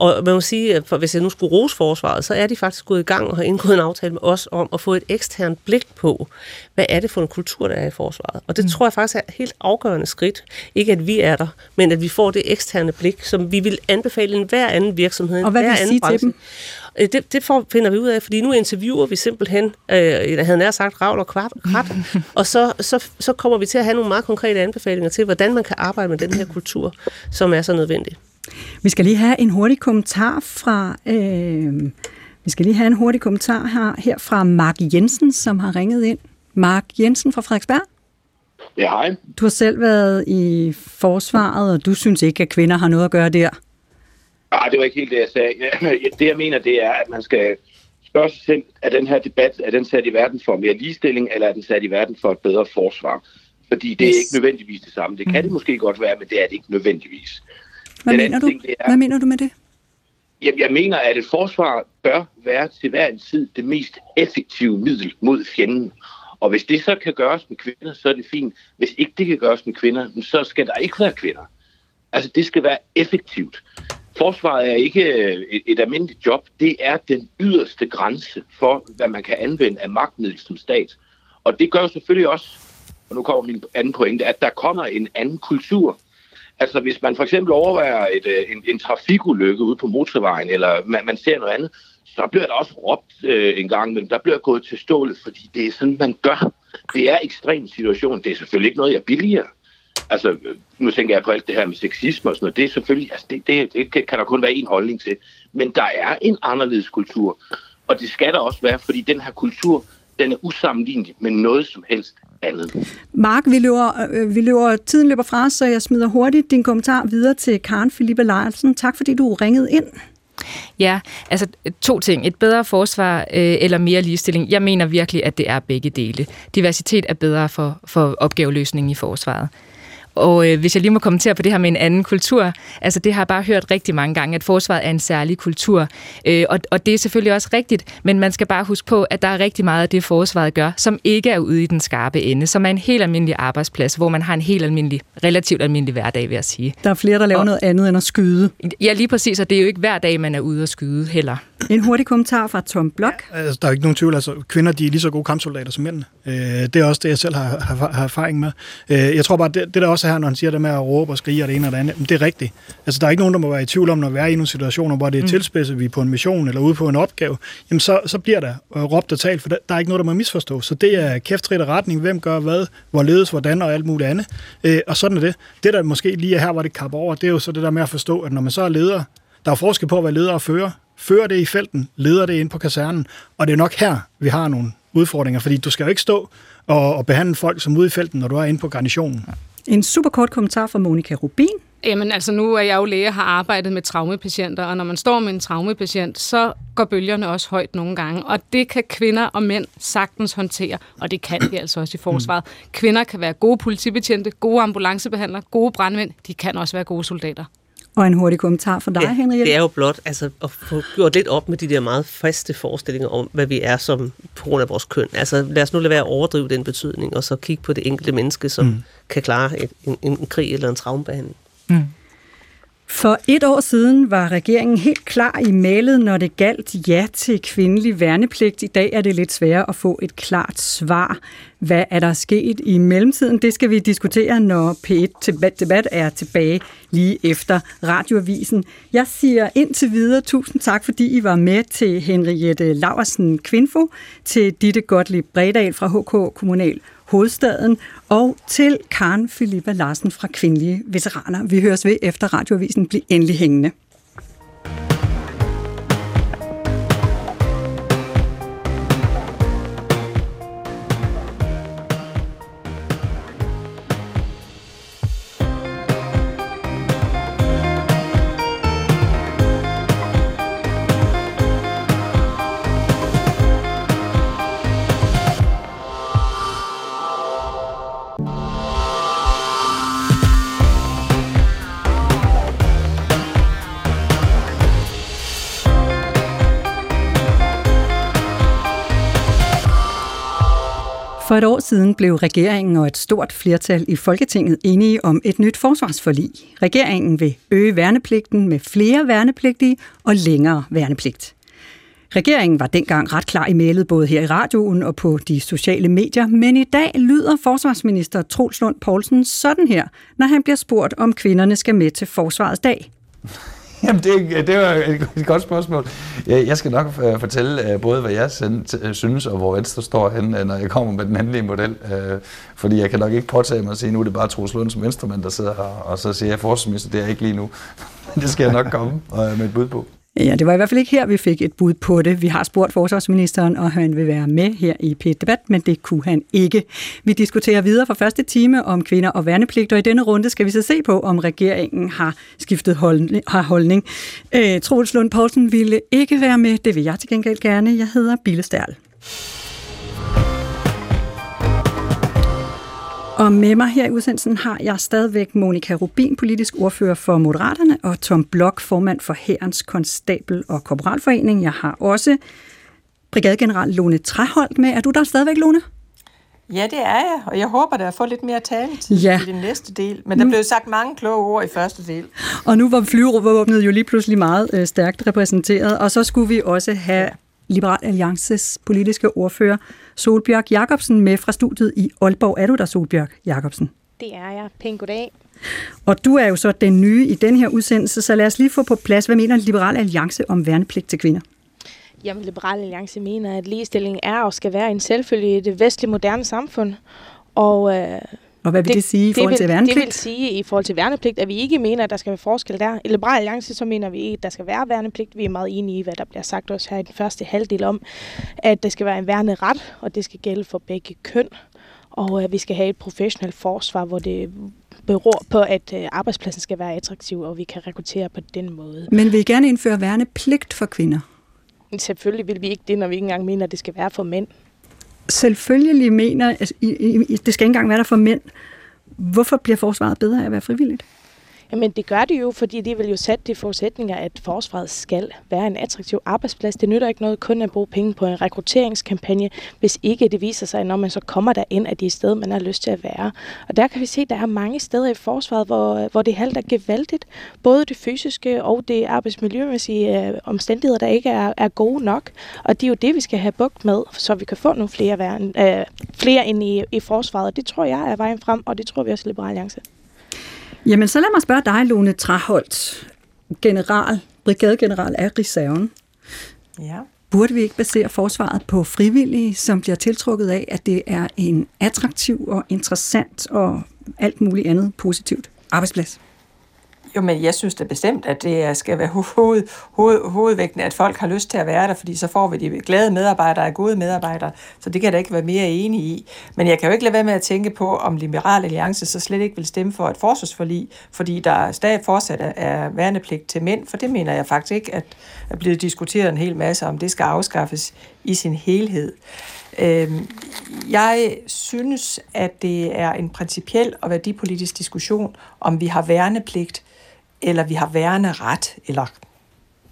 Og man må sige, at hvis jeg nu skulle rose forsvaret, så er de faktisk gået i gang og har indgået en aftale med os om at få et eksternt blik på, hvad er det for en kultur, der er i forsvaret. Og det mm. tror jeg faktisk er et helt afgørende skridt. Ikke at vi er der, men at vi får det eksterne blik, som vi vil anbefale en hver anden virksomhed. Og hvad vil I sige branche. til dem? Øh, det, det får, finder vi ud af, fordi nu interviewer vi simpelthen, øh, jeg havde nær sagt, ravl og kvart, krat, og så, så, så kommer vi til at have nogle meget konkrete anbefalinger til, hvordan man kan arbejde med den her kultur, som er så nødvendig. Vi skal lige have en hurtig kommentar fra... Øh, vi skal lige have en hurtig kommentar her, her fra Mark Jensen, som har ringet ind. Mark Jensen fra Frederiksberg. Ja, hej. Du har selv været i forsvaret, og du synes ikke, at kvinder har noget at gøre der? Nej, det var ikke helt det, jeg sagde. Det, jeg mener, det er, at man skal spørge sig selv, er den her debat, er den sat i verden for mere ligestilling, eller er den sat i verden for et bedre forsvar? Fordi det er ikke nødvendigvis det samme. Det kan det måske godt være, men det er det ikke nødvendigvis. Hvad, mener du? Ting, er, Hvad mener du med det? Jeg, jeg mener, at et forsvar bør være til hver en tid det mest effektive middel mod fjenden. Og hvis det så kan gøres med kvinder, så er det fint. Hvis ikke det kan gøres med kvinder, så skal der ikke være kvinder. Altså, det skal være effektivt. Forsvaret er ikke øh, et, et almindeligt job. Det er den yderste grænse for, hvad man kan anvende af magtmiddel som stat. Og det gør selvfølgelig også, og nu kommer min anden pointe, at der kommer en anden kultur Altså hvis man for eksempel overvejer et, øh, en, en trafikulykke ude på motorvejen, eller man, man ser noget andet, så bliver der også råbt øh, en gang, men der bliver gået til stålet, fordi det er sådan, man gør. Det er ekstrem situation. Det er selvfølgelig ikke noget, jeg billiger. Altså, øh, nu tænker jeg på alt det her med sexisme og sådan noget. Det er selvfølgelig, altså det, det, det kan der kun være en holdning til. Men der er en anderledes kultur. Og det skal der også være, fordi den her kultur, den er usammenlignelig med noget som helst andet. Mark, vi løber, øh, vi løber, tiden løber fra os, så jeg smider hurtigt din kommentar videre til Karen Philippe Larsen. Tak fordi du ringede ind. Ja, altså to ting. Et bedre forsvar øh, eller mere ligestilling. Jeg mener virkelig, at det er begge dele. Diversitet er bedre for, for opgaveløsningen i forsvaret. Og øh, hvis jeg lige må kommentere på det her med en anden kultur, altså det har jeg bare hørt rigtig mange gange, at forsvaret er en særlig kultur. Øh, og, og det er selvfølgelig også rigtigt, men man skal bare huske på, at der er rigtig meget af det, forsvaret gør, som ikke er ude i den skarpe ende, som er en helt almindelig arbejdsplads, hvor man har en helt almindelig, relativt almindelig hverdag, vil jeg sige. Der er flere, der laver og, noget andet end at skyde. Ja, lige præcis, og det er jo ikke hver dag, man er ude at skyde heller. En hurtig kommentar fra Tom Blok. Ja, altså, der er ikke nogen tvivl, altså kvinder de er lige så gode kampsoldater som mænd. Øh, det er også det, jeg selv har, har, har erfaring med. Øh, jeg tror bare, det, det der også er her, når han siger det med at råbe og skrige og det ene og det andet, det er rigtigt. Altså der er ikke nogen, der må være i tvivl om, når vi er i nogle situationer, hvor det er mm. tilspidset, vi er på en mission eller ude på en opgave, jamen så, så bliver der øh, råbt og talt, for der, der er ikke noget, der må misforstå. Så det er kæftrit og retning, hvem gør hvad, hvor ledes, hvordan og alt muligt andet. Øh, og sådan er det. Det, der måske lige er her, hvor det kapper over, det er jo så det der med at forstå, at når man så er leder, der er forskel på at være leder og fører fører det i felten, leder det ind på kasernen, og det er nok her, vi har nogle udfordringer, fordi du skal jo ikke stå og, og behandle folk som ude i felten, når du er inde på garnitionen. En super kort kommentar fra Monika Rubin. Jamen altså, nu er jeg jo læge og har arbejdet med traumepatienter, og når man står med en traumepatient, så går bølgerne også højt nogle gange, og det kan kvinder og mænd sagtens håndtere, og det kan de altså også i forsvaret. Mm. Kvinder kan være gode politibetjente, gode ambulancebehandlere, gode brandmænd, de kan også være gode soldater. Og en hurtig kommentar fra dig, ja, Henriette. det er jo blot altså, at få gjort lidt op med de der meget faste forestillinger om, hvad vi er som på grund af vores køn. Altså lad os nu lade være at overdrive den betydning, og så kigge på det enkelte menneske, som mm. kan klare et, en, en krig eller en traumebehandling. Mm. For et år siden var regeringen helt klar i mailet, når det galt ja til kvindelig værnepligt. I dag er det lidt sværere at få et klart svar. Hvad er der sket i mellemtiden? Det skal vi diskutere, når P1 Debat er tilbage lige efter radioavisen. Jeg siger indtil videre tusind tak, fordi I var med til Henriette Laversen Kvinfo, til Ditte Gottlieb Bredal fra HK Kommunal hovedstaden, og til Karen Filippa Larsen fra Kvindelige Veteraner. Vi høres ved efter radioavisen. Bliv endelig hængende. For et år siden blev regeringen og et stort flertal i Folketinget enige om et nyt forsvarsforlig. Regeringen vil øge værnepligten med flere værnepligtige og længere værnepligt. Regeringen var dengang ret klar i mailet både her i radioen og på de sociale medier, men i dag lyder forsvarsminister Troels Lund Poulsen sådan her, når han bliver spurgt, om kvinderne skal med til Forsvarets dag. Jamen, det, det var et godt spørgsmål. Jeg skal nok øh, fortælle øh, både, hvad jeg øh, synes, og hvor Venstre står hen, når jeg kommer med den endelige model. Fordi jeg kan nok ikke påtage mig at sige, nu er det bare Troels Lund som venstremand, der sidder her, og så siger jeg forsvarsminister, det er ikke lige nu. Men det skal jeg nok komme med et bud på. Ja, det var i hvert fald ikke her, vi fik et bud på det. Vi har spurgt forsvarsministeren, og han vil være med her i p debat men det kunne han ikke. Vi diskuterer videre for første time om kvinder og værnepligt, og i denne runde skal vi så se på, om regeringen har skiftet holdning. Har holdning. Øh, Troels Lund Poulsen ville ikke være med, det vil jeg til gengæld gerne. Jeg hedder Bille Sterl. Og med mig her i udsendelsen har jeg stadigvæk Monika Rubin, politisk ordfører for Moderaterne, og Tom Blok, formand for Herrens Konstabel og Korporalforening. Jeg har også brigadegeneral Lone Træholdt med. Er du der stadigvæk, Lone? Ja, det er jeg, og jeg håber, der får lidt mere taletid ja. i den næste del. Men der blev sagt mange kloge ord i første del. Og nu var flyvevåbnet jo lige pludselig meget øh, stærkt repræsenteret, og så skulle vi også have Liberal Alliances politiske ordfører, Solbjørg Jacobsen, med fra studiet i Aalborg. Er du der, Solbjørg Jacobsen? Det er jeg. Pæn goddag. Og du er jo så den nye i den her udsendelse, så lad os lige få på plads, hvad mener Liberal Alliance om værnepligt til kvinder? Jamen, Liberal Alliance mener, at ligestilling er og skal være en selvfølge i det vestlige moderne samfund. Og øh, og hvad vil det, det sige i forhold til værnepligt? Det vil sige i forhold til værnepligt, at vi ikke mener, at der skal være forskel der. I Liberal Alliance så mener vi ikke, at der skal være værnepligt. Vi er meget enige i, hvad der bliver sagt også her i den første halvdel om, at der skal være en værneret, og det skal gælde for begge køn. Og at vi skal have et professionelt forsvar, hvor det beror på, at øh, arbejdspladsen skal være attraktiv, og vi kan rekruttere på den måde. Men vil I gerne indføre værnepligt for kvinder? Selvfølgelig vil vi ikke det, når vi ikke engang mener, at det skal være for mænd selvfølgelig mener, altså, at det skal ikke engang være der for mænd. Hvorfor bliver forsvaret bedre af at være frivilligt? Jamen det gør det jo, fordi det vil jo sætte de forudsætninger, at forsvaret skal være en attraktiv arbejdsplads. Det nytter ikke noget kun at bruge penge på en rekrutteringskampagne, hvis ikke det viser sig, når man så kommer der ind, at det er sted, man har lyst til at være. Og der kan vi se, at der er mange steder i forsvaret, hvor, hvor det halter gevaldigt. Både det fysiske og det arbejdsmiljømæssige øh, omstændigheder, der ikke er, er gode nok. Og det er jo det, vi skal have bugt med, så vi kan få nogle flere, væren, øh, flere ind i, i forsvaret. Og det tror jeg er vejen frem, og det tror vi også i Liberal Alliance. Jamen, så lad mig spørge dig, Lone Traholt, general, brigadegeneral af reserven. Ja. Burde vi ikke basere forsvaret på frivillige, som bliver tiltrukket af, at det er en attraktiv og interessant og alt muligt andet positivt arbejdsplads? Jo, men jeg synes da bestemt, at det skal være hoved, hoved, hovedvægten, at folk har lyst til at være der, fordi så får vi de glade medarbejdere og gode medarbejdere. Så det kan jeg da ikke være mere enig i. Men jeg kan jo ikke lade være med at tænke på, om Liberal Alliance så slet ikke vil stemme for et forsvarsforlig, fordi der stadig fortsat er værnepligt til mænd, for det mener jeg faktisk ikke, at er blevet diskuteret en hel masse, om det skal afskaffes i sin helhed. Øhm, jeg synes, at det er en principiel og værdipolitisk diskussion, om vi har værnepligt eller vi har værende ret, eller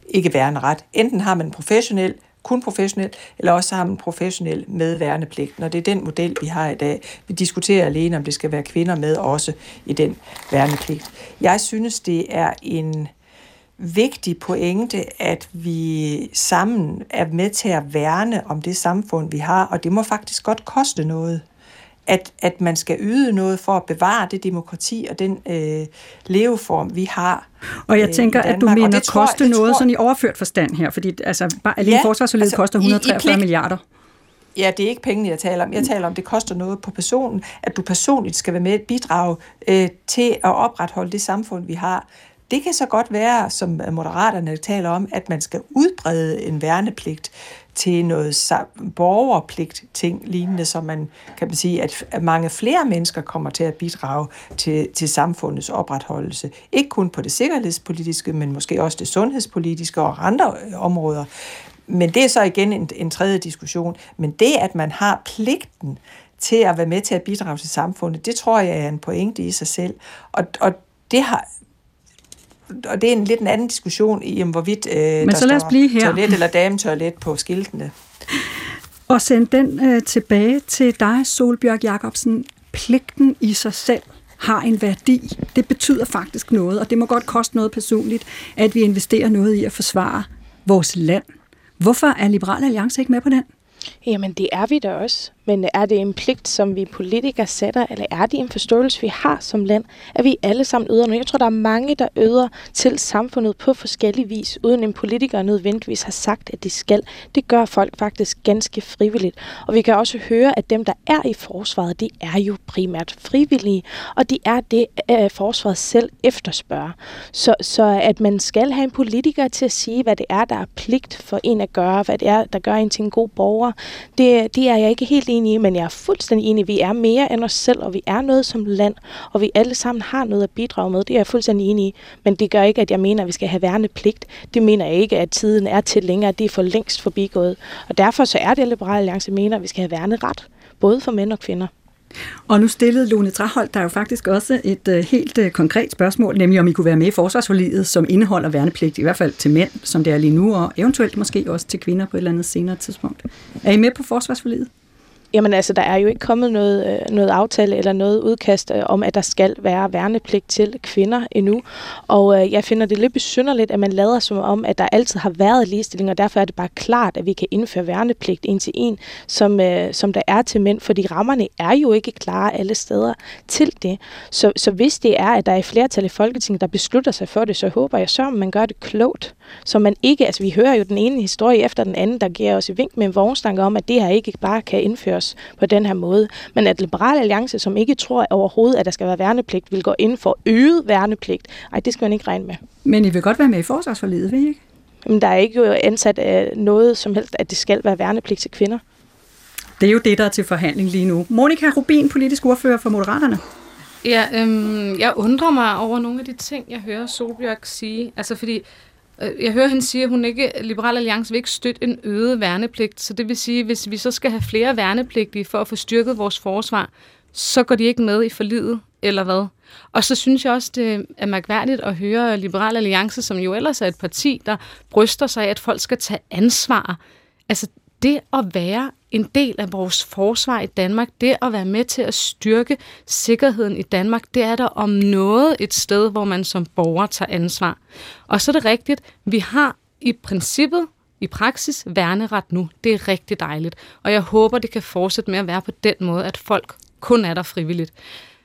ikke værende ret. Enten har man en professionel kun professionel, eller også har man professionel med værnepligt. Når det er den model, vi har i dag. Vi diskuterer alene, om det skal være kvinder med også i den værnepligt. Jeg synes, det er en vigtig pointe, at vi sammen er med til at værne om det samfund, vi har, og det må faktisk godt koste noget at, at man skal yde noget for at bevare det demokrati og den øh, leveform, vi har. Og jeg tænker, øh, at du mener det koste jeg, noget tror... sådan i overført forstand her, fordi altså, bare alene ja, forsvarsforledet altså, koster 143 i, i milliarder. Ja, det er ikke pengene, jeg taler om. Jeg taler om, at det koster noget på personen, at du personligt skal være med et bidrag øh, til at opretholde det samfund, vi har. Det kan så godt være, som moderaterne taler om, at man skal udbrede en værnepligt til noget borgerpligt ting lignende, så man kan man sige, at mange flere mennesker kommer til at bidrage til, til samfundets opretholdelse. Ikke kun på det sikkerhedspolitiske, men måske også det sundhedspolitiske og andre øh, områder. Men det er så igen en, en tredje diskussion. Men det, at man har pligten til at være med til at bidrage til samfundet, det tror jeg er en pointe i sig selv. Og, og det har, og det er en lidt en anden diskussion i, om hvorvidt øh, Men der så lad os blive her. toilet eller dametoilet på skiltene. Og send den øh, tilbage til dig, Solbjørg Jacobsen. Pligten i sig selv har en værdi. Det betyder faktisk noget, og det må godt koste noget personligt, at vi investerer noget i at forsvare vores land. Hvorfor er Liberale Alliance ikke med på den? Jamen det er vi da også. Men er det en pligt, som vi politikere sætter, eller er det en forståelse, vi har som land, at vi alle sammen yder noget? Jeg tror, der er mange, der yder til samfundet på forskellig vis, uden en politiker nødvendigvis har sagt, at de skal. Det gør folk faktisk ganske frivilligt. Og vi kan også høre, at dem, der er i forsvaret, de er jo primært frivillige, og de er det, øh, forsvaret selv efterspørger. Så, så at man skal have en politiker til at sige, hvad det er, der er pligt for en at gøre, hvad det er, der gør en til en god borger, det, det er jeg ikke helt enig i, men jeg er fuldstændig enig. Vi er mere end os selv, og vi er noget som land, og vi alle sammen har noget at bidrage med. Det er jeg fuldstændig enig i. Men det gør ikke, at jeg mener, at vi skal have værnepligt. Det mener jeg ikke, at tiden er til længere. Det er for længst forbigået. Og derfor så er det, at Liberale Alliance mener, at vi skal have værneret, både for mænd og kvinder. Og nu stillede Lone Traholt der jo faktisk også et øh, helt øh, konkret spørgsmål, nemlig om I kunne være med i forsvarsforliget, som indeholder værnepligt, i hvert fald til mænd, som det er lige nu, og eventuelt måske også til kvinder på et eller andet senere tidspunkt. Er I med på forsvarsforliget? Jamen altså, der er jo ikke kommet noget, øh, noget aftale eller noget udkast øh, om, at der skal være værnepligt til kvinder endnu. Og øh, jeg finder det lidt besynderligt, at man lader som om, at der altid har været ligestilling, og derfor er det bare klart, at vi kan indføre værnepligt en til en, som, øh, som der er til mænd, fordi rammerne er jo ikke klare alle steder til det. Så, så hvis det er, at der er flertal i Folketinget, der beslutter sig for det, så håber jeg så, at man gør det klogt. Så man ikke, altså vi hører jo den ene historie efter den anden, der giver os i vink med en vognstanke om, at det her ikke bare kan indføre indføres på den her måde. Men at Liberale Alliance, som ikke tror overhovedet, at der skal være værnepligt, vil gå ind for øget værnepligt, ej, det skal man ikke regne med. Men I vil godt være med i forsvarsforlidet, vil I ikke? Men der er ikke jo ansat af noget som helst, at det skal være værnepligt til kvinder. Det er jo det, der er til forhandling lige nu. Monika Rubin, politisk ordfører for Moderaterne. Ja, øhm, jeg undrer mig over nogle af de ting, jeg hører Solbjørg sige. Altså fordi Øh, Øh, jeg hører hende sige, at hun ikke, Liberal Alliance vil ikke støtte en øget værnepligt. Så det vil sige, hvis vi så skal have flere værnepligtige for at få styrket vores forsvar, så går de ikke med i forlidet, eller hvad? Og så synes jeg også, det er mærkværdigt at høre Liberal Alliance, som jo ellers er et parti, der bryster sig af, at folk skal tage ansvar. Altså, det at være en del af vores forsvar i Danmark, det at være med til at styrke sikkerheden i Danmark, det er der om noget et sted, hvor man som borger tager ansvar. Og så er det rigtigt, vi har i princippet i praksis værneret nu. Det er rigtig dejligt. Og jeg håber, det kan fortsætte med at være på den måde, at folk kun er der frivilligt.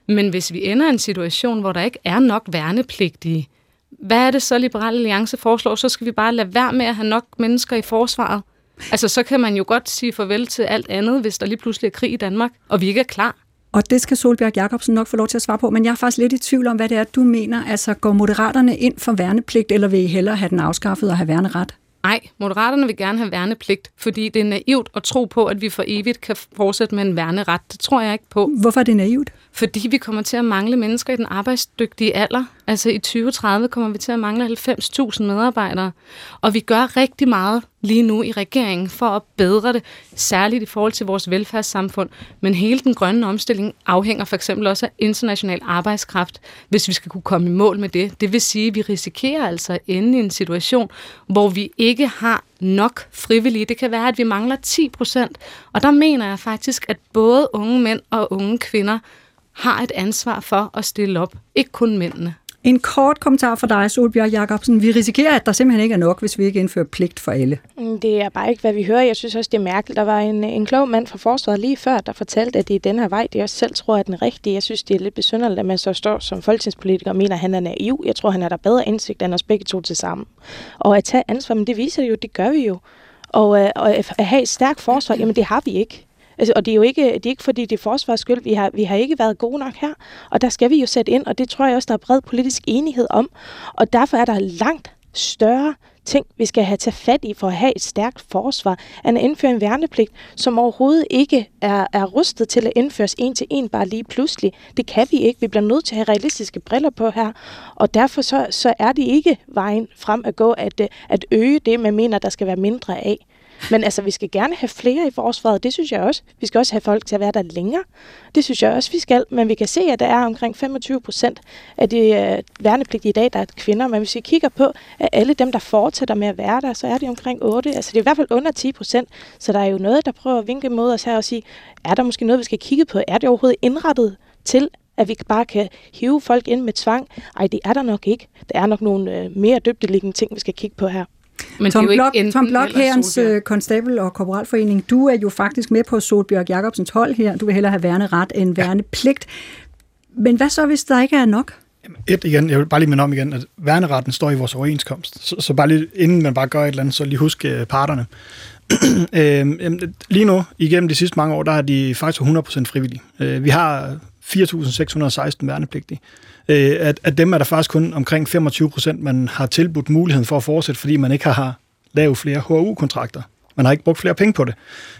Men hvis vi ender i en situation, hvor der ikke er nok værnepligtige, hvad er det så, Liberale Alliance foreslår? Så skal vi bare lade være med at have nok mennesker i forsvaret. Altså, så kan man jo godt sige farvel til alt andet, hvis der lige pludselig er krig i Danmark, og vi ikke er klar. Og det skal Solbjerg Jacobsen nok få lov til at svare på, men jeg er faktisk lidt i tvivl om, hvad det er, du mener. Altså, går moderaterne ind for værnepligt, eller vil I hellere have den afskaffet og have værneret? Nej, Moderaterne vil gerne have værnepligt, fordi det er naivt at tro på, at vi for evigt kan fortsætte med en værneret. Det tror jeg ikke på. Hvorfor er det naivt? Fordi vi kommer til at mangle mennesker i den arbejdsdygtige alder. Altså i 2030 kommer vi til at mangle 90.000 medarbejdere. Og vi gør rigtig meget lige nu i regeringen for at bedre det, særligt i forhold til vores velfærdssamfund. Men hele den grønne omstilling afhænger for eksempel også af international arbejdskraft, hvis vi skal kunne komme i mål med det. Det vil sige, at vi risikerer altså at ende i en situation, hvor vi ikke har nok frivillige. Det kan være, at vi mangler 10 procent. Og der mener jeg faktisk, at både unge mænd og unge kvinder har et ansvar for at stille op. Ikke kun mændene. En kort kommentar fra dig, Solbjørn Jacobsen. Vi risikerer, at der simpelthen ikke er nok, hvis vi ikke indfører pligt for alle. Mm, det er bare ikke, hvad vi hører. Jeg synes også, det er mærkeligt. Der var en, en klog mand fra forsvaret lige før, der fortalte, at det er den her vej, det jeg selv tror er den rigtige. Jeg synes, det er lidt besynderligt, at man så står som folketingspolitiker og mener, at han er naiv. Jeg tror, han er der bedre indsigt end os begge to til sammen. Og at tage ansvar, men det viser det jo, det gør vi jo. Og, øh, og at have et stærkt forsvar, jamen det har vi ikke. Altså, og det er jo ikke, det er ikke fordi, det er forsvars skyld. Vi har, vi har ikke været gode nok her, og der skal vi jo sætte ind, og det tror jeg også, der er bred politisk enighed om. Og derfor er der langt større ting, vi skal have til fat i for at have et stærkt forsvar, end at indføre en værnepligt, som overhovedet ikke er, er rustet til at indføres en til en bare lige pludselig. Det kan vi ikke. Vi bliver nødt til at have realistiske briller på her, og derfor så, så er det ikke vejen frem at gå at, at øge det, man mener, der skal være mindre af. Men altså, vi skal gerne have flere i forsvaret. Det synes jeg også. Vi skal også have folk til at være der længere. Det synes jeg også, vi skal. Men vi kan se, at der er omkring 25 procent af de øh, værnepligtige i dag, der er kvinder. Men hvis vi kigger på, at alle dem, der fortsætter med at være der, så er det omkring 8. Altså, det er i hvert fald under 10 procent. Så der er jo noget, der prøver at vinke mod os her og sige, er der måske noget, vi skal kigge på? Er det overhovedet indrettet til, at vi bare kan hive folk ind med tvang? Ej, det er der nok ikke. Der er nok nogle øh, mere dybdeliggende ting, vi skal kigge på her. Men Tom, Blok, Tom Blok, herrens uh, konstabel og korporalforening, du er jo faktisk med på Solbjørg Jacobsens hold her. Du vil hellere have værne ret end værne pligt. Men hvad så, hvis der ikke er nok? Et igen, jeg vil bare lige minde om igen, at værneretten står i vores overenskomst. Så, så bare lige, inden man bare gør et eller andet, så lige husk uh, parterne. øh, lige nu, igennem de sidste mange år, der er de faktisk 100% frivillige. Uh, vi har 4.616 værnepligtige øh, at, at dem er der faktisk kun omkring 25 procent, man har tilbudt muligheden for at fortsætte, fordi man ikke har lavet flere HU-kontrakter. Man har ikke brugt flere penge på det.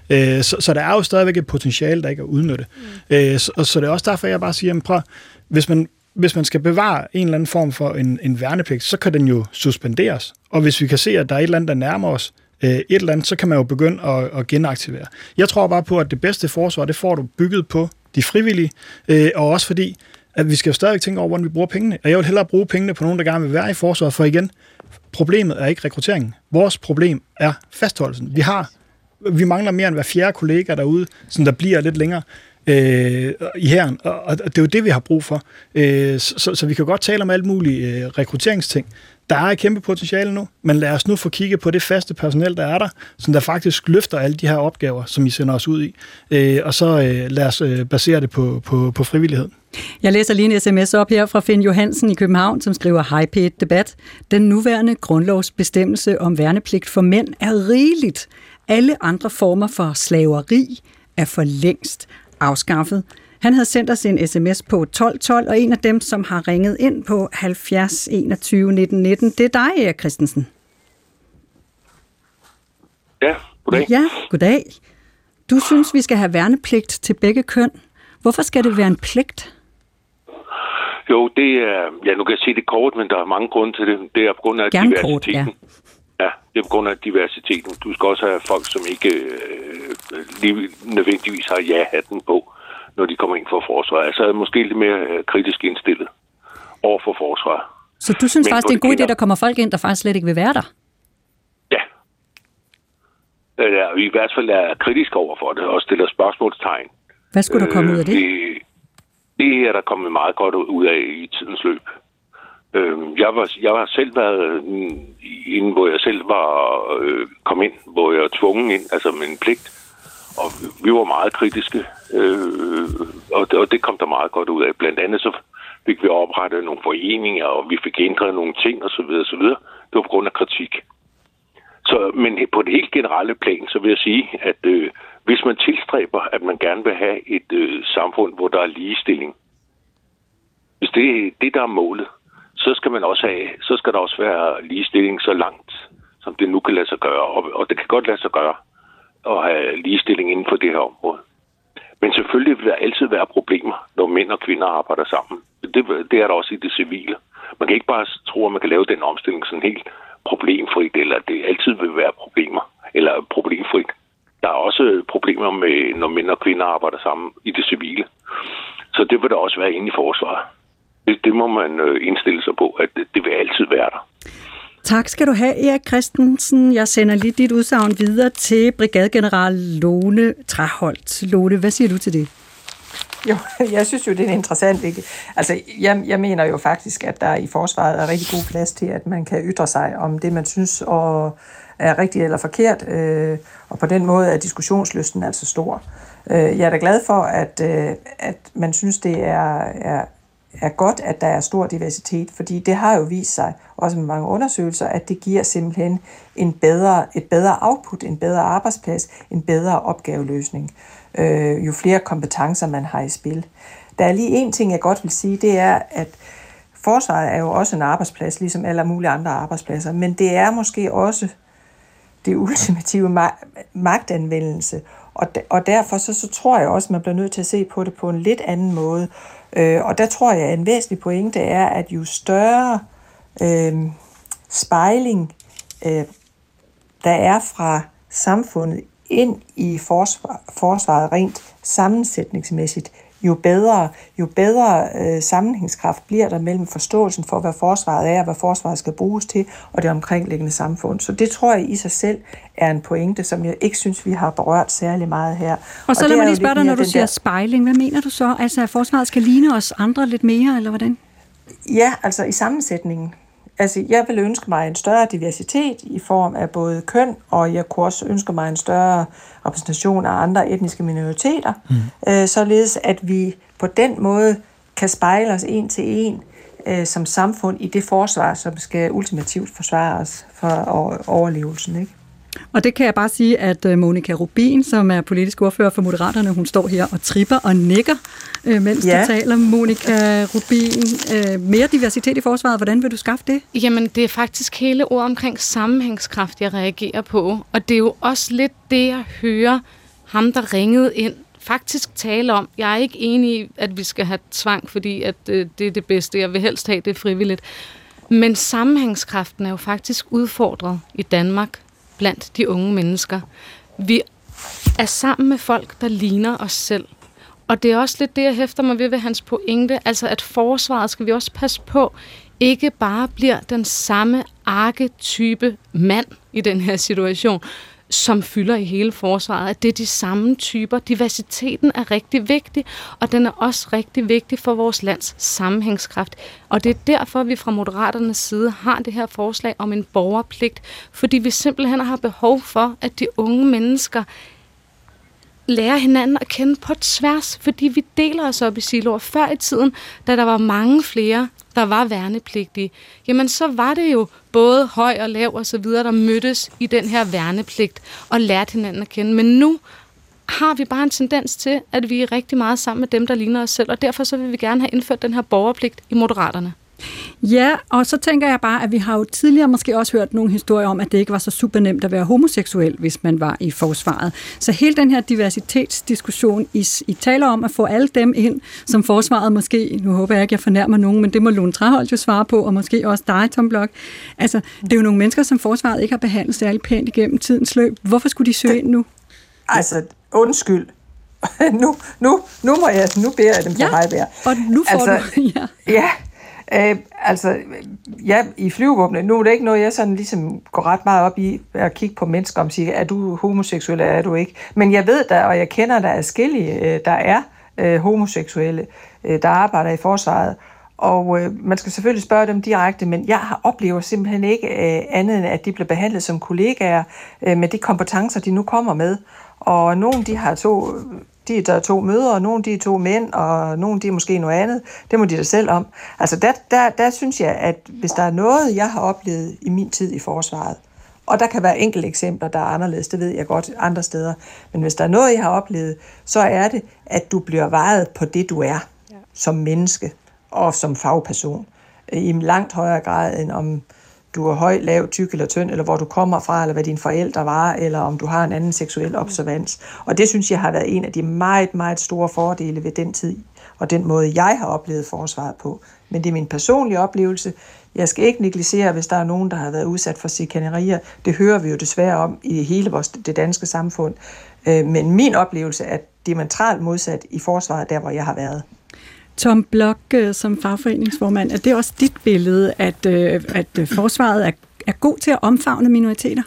Øh, så, så der er jo stadigvæk et potentiale, der ikke er udnyttet. Mm. Øh, så, så det er også derfor, jeg bare siger, prøv, hvis man, hvis man skal bevare en eller anden form for en, en værnepligt, så kan den jo suspenderes. Og hvis vi kan se, at der er et eller andet, der nærmer os øh, et eller andet, så kan man jo begynde at, at genaktivere. Jeg tror bare på, at det bedste forsvar, det får du bygget på de frivillige, øh, og også fordi, at vi skal jo stadigvæk tænke over, hvordan vi bruger pengene. Og jeg vil hellere bruge pengene på nogen, der gerne vil være i forsvaret, for igen, problemet er ikke rekrutteringen. Vores problem er fastholdelsen. Vi har vi mangler mere end hver fjerde kollega derude, som der bliver lidt længere øh, i herren, og, og det er jo det, vi har brug for. Øh, så, så vi kan godt tale om alt muligt øh, rekrutteringsting. Der er et kæmpe potentiale nu, men lad os nu få kigget på det faste personel, der er der, som der faktisk løfter alle de her opgaver, som I sender os ud i. Øh, og så øh, lad os øh, basere det på, på, på frivillighed. Jeg læser lige en sms op her fra Finn Johansen i København, som skriver, Hej p debat. Den nuværende grundlovsbestemmelse om værnepligt for mænd er rigeligt. Alle andre former for slaveri er for længst afskaffet. Han havde sendt os en sms på 1212, og en af dem, som har ringet ind på 70 21 19 19, det er dig, Erik Christensen. Ja, goddag. Ja, goddag. Du synes, vi skal have værnepligt til begge køn. Hvorfor skal det være en pligt? Jo, det er... Ja, nu kan jeg sige det kort, men der er mange grunde til det. Det er på grund af Gerne diversiteten. Kort, ja. det er på grund af diversiteten. Du skal også have folk, som ikke øh, lige nødvendigvis har ja-hatten på når de kommer ind for forsvaret. Altså er måske lidt mere øh, kritisk indstillet over for forsvaret. Så du synes Men faktisk, det er en god idé, der kommer folk ind, der faktisk slet ikke vil være der? Ja. Eller i hvert fald er kritisk over for det og stiller spørgsmålstegn. Hvad skulle der komme ud af det? Det, det er der kommet meget godt ud af i tidens løb. Øh, jeg, var, jeg har selv været mm, inden, hvor jeg selv var øh, kom ind, hvor jeg var tvungen ind, altså med en pligt og vi var meget kritiske, øh, og, det, og det kom der meget godt ud af. Blandt andet så fik vi oprettet nogle foreninger, og vi fik ændret nogle ting osv. osv. Det var på grund af kritik. Så, men på det helt generelle plan, så vil jeg sige, at øh, hvis man tilstræber, at man gerne vil have et øh, samfund, hvor der er ligestilling, hvis det er det, der er målet, så skal man også have, så skal der også være ligestilling så langt, som det nu kan lade sig gøre. Og, og det kan godt lade sig gøre at have ligestilling inden for det her område. Men selvfølgelig vil der altid være problemer, når mænd og kvinder arbejder sammen. Det, det er der også i det civile. Man kan ikke bare tro, at man kan lave den omstilling sådan helt problemfrit, eller at det altid vil være problemer. eller problemfrit. Der er også problemer med, når mænd og kvinder arbejder sammen i det civile. Så det vil der også være inde i forsvaret. Det, det må man øh, indstille sig på, at det, det vil altid være der. Tak skal du have, Erik Christensen. Jeg sender lige dit udsagn videre til brigadegeneral Lone Traholt. Lone, hvad siger du til det? Jo, jeg synes jo, det er interessant. Ikke? Altså, jeg, jeg mener jo faktisk, at der i forsvaret er rigtig god plads til, at man kan ytre sig om det, man synes og er rigtigt eller forkert. Øh, og på den måde er diskussionslysten altså stor. Øh, jeg er da glad for, at, øh, at man synes, det er, er, er godt, at der er stor diversitet, fordi det har jo vist sig, også med mange undersøgelser, at det giver simpelthen en bedre, et bedre output, en bedre arbejdsplads, en bedre opgaveløsning, øh, jo flere kompetencer man har i spil. Der er lige en ting, jeg godt vil sige, det er, at forsvaret er jo også en arbejdsplads, ligesom alle mulige andre arbejdspladser, men det er måske også det ultimative magtanvendelse, og, og derfor så, så tror jeg også, at man bliver nødt til at se på det på en lidt anden måde. Øh, og der tror jeg, at en væsentlig pointe er, at jo større øh, spejling øh, der er fra samfundet ind i forsvar, forsvaret rent sammensætningsmæssigt, jo bedre, jo bedre øh, sammenhængskraft bliver der mellem forståelsen for, hvad forsvaret er, og hvad forsvaret skal bruges til, og det omkringliggende samfund. Så det tror jeg i sig selv er en pointe, som jeg ikke synes, vi har berørt særlig meget her. Og så og lad mig lige spørge dig, når du siger der... spejling, hvad mener du så? Altså, at forsvaret skal ligne os andre lidt mere, eller hvordan? Ja, altså i sammensætningen. Altså, jeg vil ønske mig en større diversitet i form af både køn, og jeg kunne også ønske mig en større repræsentation af andre etniske minoriteter, mm. øh, således at vi på den måde kan spejle os en til en øh, som samfund i det forsvar, som skal ultimativt forsvare os for overlevelsen. Ikke? Og det kan jeg bare sige, at øh, Monika Rubin, som er politisk ordfører for Moderaterne, hun står her og tripper og nikker, øh, mens ja. du taler. Monika Rubin, øh, mere diversitet i forsvaret, hvordan vil du skaffe det? Jamen, det er faktisk hele ordet omkring sammenhængskraft, jeg reagerer på. Og det er jo også lidt det, jeg hører ham, der ringede ind, faktisk tale om. Jeg er ikke enig i, at vi skal have tvang, fordi at, øh, det er det bedste. Jeg vil helst have det frivilligt. Men sammenhængskraften er jo faktisk udfordret i Danmark blandt de unge mennesker. Vi er sammen med folk, der ligner os selv. Og det er også lidt det, jeg hæfter mig ved ved hans pointe, altså at forsvaret skal vi også passe på, ikke bare bliver den samme arketype mand i den her situation, som fylder i hele forsvaret, at det er de samme typer. Diversiteten er rigtig vigtig, og den er også rigtig vigtig for vores lands sammenhængskraft. Og det er derfor, vi fra Moderaternes side har det her forslag om en borgerpligt, fordi vi simpelthen har behov for, at de unge mennesker lærer hinanden at kende på tværs, fordi vi deler os op i siloer. Før i tiden, da der var mange flere, der var værnepligtige, jamen så var det jo både høj og lav og så videre, der mødtes i den her værnepligt og lærte hinanden at kende. Men nu har vi bare en tendens til, at vi er rigtig meget sammen med dem, der ligner os selv, og derfor så vil vi gerne have indført den her borgerpligt i Moderaterne. Ja, og så tænker jeg bare, at vi har jo tidligere måske også hørt nogle historier om, at det ikke var så super nemt at være homoseksuel, hvis man var i forsvaret. Så hele den her diversitetsdiskussion, I, I taler om at få alle dem ind, som forsvaret måske, nu håber jeg ikke, jeg fornærmer nogen, men det må Lone Traholt jo svare på, og måske også dig, Tom Blok. Altså, det er jo nogle mennesker, som forsvaret ikke har behandlet særlig pænt igennem tidens løb. Hvorfor skulle de søge ind nu? Altså, undskyld. nu, nu, nu, må jeg, nu beder jeg dem for ja, og nu får altså, du... Ja. ja, Øh, altså, ja, i flyvevåbnet, nu er det ikke noget, jeg sådan ligesom går ret meget op i at kigge på mennesker og sige, er du homoseksuel, eller er du ikke? Men jeg ved der, og jeg kender der er skille, øh, der er øh, homoseksuelle, øh, der arbejder i forsvaret, og øh, man skal selvfølgelig spørge dem direkte, men jeg har oplever simpelthen ikke øh, andet end, at de bliver behandlet som kollegaer øh, med de kompetencer, de nu kommer med. Og nogle de har to de er to mødre, og nogle de er to mænd, og nogle de er måske noget andet. Det må de da selv om. Altså der, der, der synes jeg, at hvis der er noget, jeg har oplevet i min tid i forsvaret, og der kan være enkelte eksempler, der er anderledes, det ved jeg godt andre steder, men hvis der er noget, jeg har oplevet, så er det, at du bliver vejet på det, du er ja. som menneske og som fagperson i langt højere grad, end om du er høj, lav, tyk eller tynd, eller hvor du kommer fra, eller hvad dine forældre var, eller om du har en anden seksuel observans. Og det synes jeg har været en af de meget, meget store fordele ved den tid, og den måde, jeg har oplevet forsvaret på. Men det er min personlige oplevelse. Jeg skal ikke negligere, hvis der er nogen, der har været udsat for chikanerier. Det hører vi jo desværre om i hele vores, det danske samfund. Øh, men min oplevelse er diametralt modsat i forsvaret, der hvor jeg har været. Tom Blok, øh, som fagforeningsformand, er det også dit billede, at, øh, at øh, forsvaret er, er god til at omfavne minoriteter?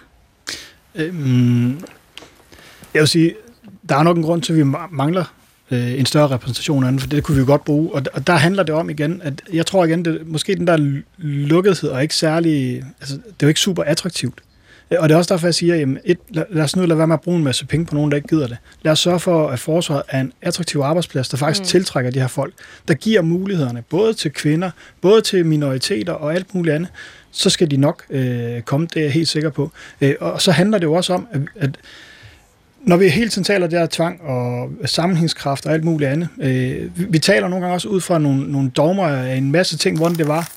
Øhm, jeg vil sige, der er nok en grund til, at vi mangler øh, en større repræsentation af den, for det kunne vi jo godt bruge. Og, og der handler det om igen, at jeg tror igen, det, måske den der lukkethed og ikke særlig, altså det er jo ikke super attraktivt. Og det er også derfor, jeg siger, jamen, et, lad, lad os nu lade være med at bruge en masse penge på nogen, der ikke gider det. Lad os sørge for, at forsvaret er en attraktiv arbejdsplads, der faktisk mm. tiltrækker de her folk, der giver mulighederne, både til kvinder, både til minoriteter og alt muligt andet. Så skal de nok øh, komme, det er jeg helt sikker på. Øh, og så handler det jo også om, at, at når vi hele tiden taler der tvang og sammenhængskraft og alt muligt andet, øh, vi, vi taler nogle gange også ud fra nogle, nogle dogmer af en masse ting, hvordan det var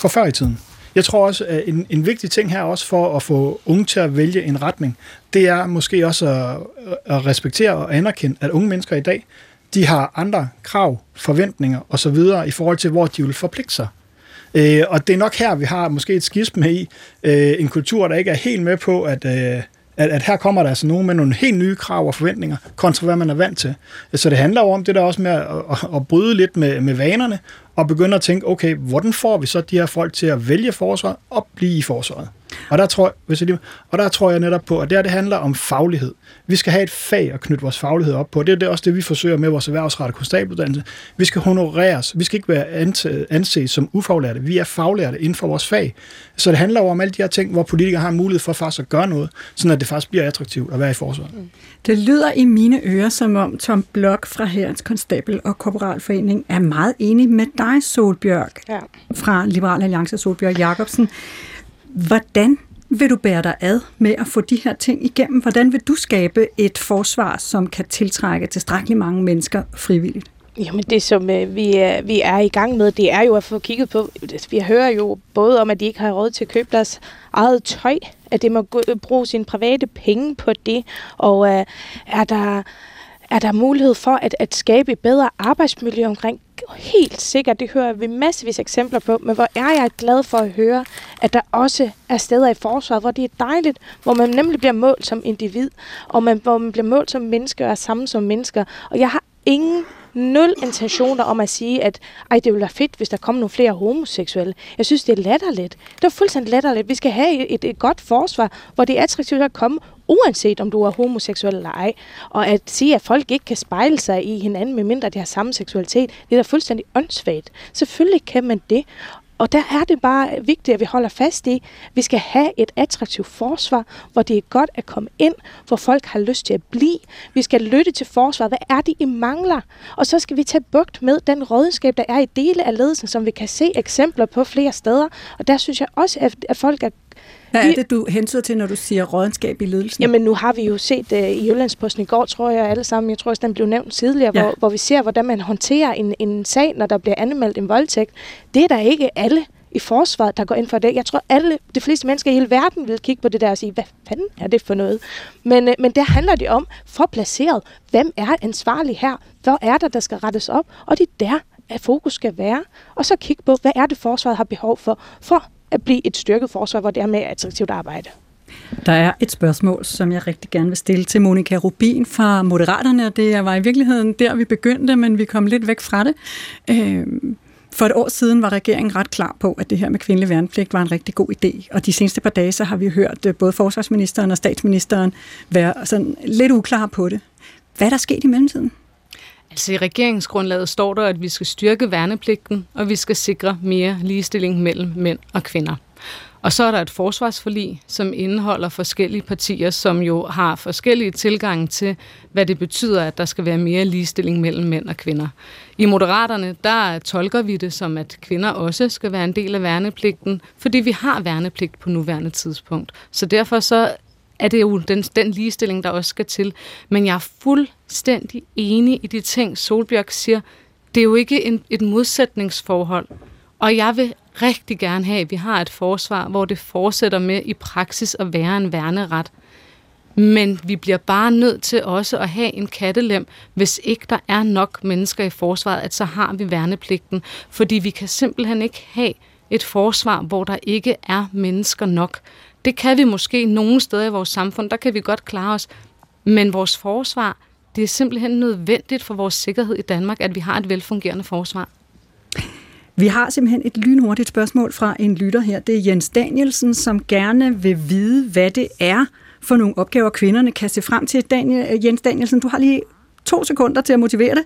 for før i tiden. Jeg tror også, at en, en vigtig ting her også for at få unge til at vælge en retning, det er måske også at, at respektere og anerkende, at unge mennesker i dag, de har andre krav, forventninger osv. i forhold til, hvor de vil forpligte sig. Øh, og det er nok her, vi har måske et skisme i øh, en kultur, der ikke er helt med på, at, øh, at, at her kommer der altså nogen med nogle helt nye krav og forventninger, kontra hvad man er vant til. Så det handler jo om det der også med at, at, at bryde lidt med, med vanerne, og begynde at tænke, okay, hvordan får vi så de her folk til at vælge forsvaret og blive i forsvaret? Og der tror, hvis jeg lige, og der tror jeg netop på, at det her det handler om faglighed. Vi skal have et fag at knytte vores faglighed op på. Det er det også det, vi forsøger med vores erhvervsrette konstabeluddannelse. Vi skal honoreres. Vi skal ikke være anset som ufaglærte. Vi er faglærte inden for vores fag. Så det handler jo om alle de her ting, hvor politikere har mulighed for faktisk at gøre noget, så at det faktisk bliver attraktivt at være i forsvaret. Mm. Det lyder i mine ører, som om Tom Blok fra Herrens Konstabel og Korporalforening er meget enig med dig, Solbjørg, ja. fra Liberal Alliance Solbjørg Jacobsen. Hvordan vil du bære dig ad med at få de her ting igennem? Hvordan vil du skabe et forsvar, som kan tiltrække tilstrækkeligt mange mennesker frivilligt? Jamen det, som øh, vi, er, vi er i gang med, det er jo at få kigget på, altså, vi hører jo både om, at de ikke har råd til at købe deres eget tøj, at det må gå, bruge sine private penge på det, og øh, er der er der mulighed for at, at skabe et bedre arbejdsmiljø omkring helt sikkert, det hører vi massevis eksempler på, men hvor er jeg glad for at høre, at der også er steder i forsvaret, hvor det er dejligt, hvor man nemlig bliver målt som individ, og man, hvor man bliver målt som menneske og er sammen som mennesker. Og jeg har ingen nul intentioner om at sige, at ej, det ville være fedt, hvis der kom nogle flere homoseksuelle. Jeg synes, det er latterligt. Det er fuldstændig latterligt. Vi skal have et, et godt forsvar, hvor det er attraktivt at komme, uanset om du er homoseksuel eller ej. Og at sige, at folk ikke kan spejle sig i hinanden, medmindre de har samme seksualitet, det er da fuldstændig åndssvagt. Selvfølgelig kan man det. Og der er det bare vigtigt, at vi holder fast i, at vi skal have et attraktivt forsvar, hvor det er godt at komme ind, hvor folk har lyst til at blive. Vi skal lytte til forsvaret. Hvad er det, I mangler? Og så skal vi tage bugt med den rådenskab, der er i dele af ledelsen, som vi kan se eksempler på flere steder. Og der synes jeg også, at folk er hvad er det, du hensyder til, når du siger rådenskab i ledelsen? Jamen, nu har vi jo set uh, i Jyllandsposten i går, tror jeg alle sammen, jeg tror også, den blev nævnt tidligere, ja. hvor, hvor vi ser, hvordan man håndterer en, en sag, når der bliver anmeldt en voldtægt. Det er der ikke alle i forsvaret, der går ind for det. Jeg tror, alle, de fleste mennesker i hele verden vil kigge på det der og sige, hvad fanden er det for noget? Men, uh, men der handler det om, for placeret, hvem er ansvarlig her? Hvor er der, der skal rettes op? Og det er der, at fokus skal være. Og så kigge på, hvad er det, forsvaret har behov for, for at blive et styrket forsvar, hvor det er mere attraktivt arbejde. Der er et spørgsmål, som jeg rigtig gerne vil stille til Monika Rubin fra Moderaterne, og det var i virkeligheden der, vi begyndte, men vi kom lidt væk fra det. Øhm, for et år siden var regeringen ret klar på, at det her med kvindelig værnepligt var en rigtig god idé. Og de seneste par dage, så har vi hørt øh, både forsvarsministeren og statsministeren være sådan lidt uklare på det. Hvad er der sket i mellemtiden? Altså i regeringsgrundlaget står der, at vi skal styrke værnepligten, og vi skal sikre mere ligestilling mellem mænd og kvinder. Og så er der et forsvarsforlig, som indeholder forskellige partier, som jo har forskellige tilgange til, hvad det betyder, at der skal være mere ligestilling mellem mænd og kvinder. I Moderaterne, der tolker vi det som, at kvinder også skal være en del af værnepligten, fordi vi har værnepligt på nuværende tidspunkt. Så derfor så er det jo den, den ligestilling, der også skal til. Men jeg er fuldstændig enig i de ting, Solbjørk siger. Det er jo ikke en, et modsætningsforhold. Og jeg vil rigtig gerne have, at vi har et forsvar, hvor det fortsætter med i praksis at være en værneret. Men vi bliver bare nødt til også at have en kattelem, hvis ikke der er nok mennesker i forsvaret, at så har vi værnepligten. Fordi vi kan simpelthen ikke have et forsvar, hvor der ikke er mennesker nok. Det kan vi måske nogle steder i vores samfund, der kan vi godt klare os. Men vores forsvar, det er simpelthen nødvendigt for vores sikkerhed i Danmark, at vi har et velfungerende forsvar. Vi har simpelthen et lynhurtigt spørgsmål fra en lytter her. Det er Jens Danielsen, som gerne vil vide, hvad det er for nogle opgaver, kvinderne kan se frem til. Daniel, Jens Danielsen, du har lige to sekunder til at motivere det.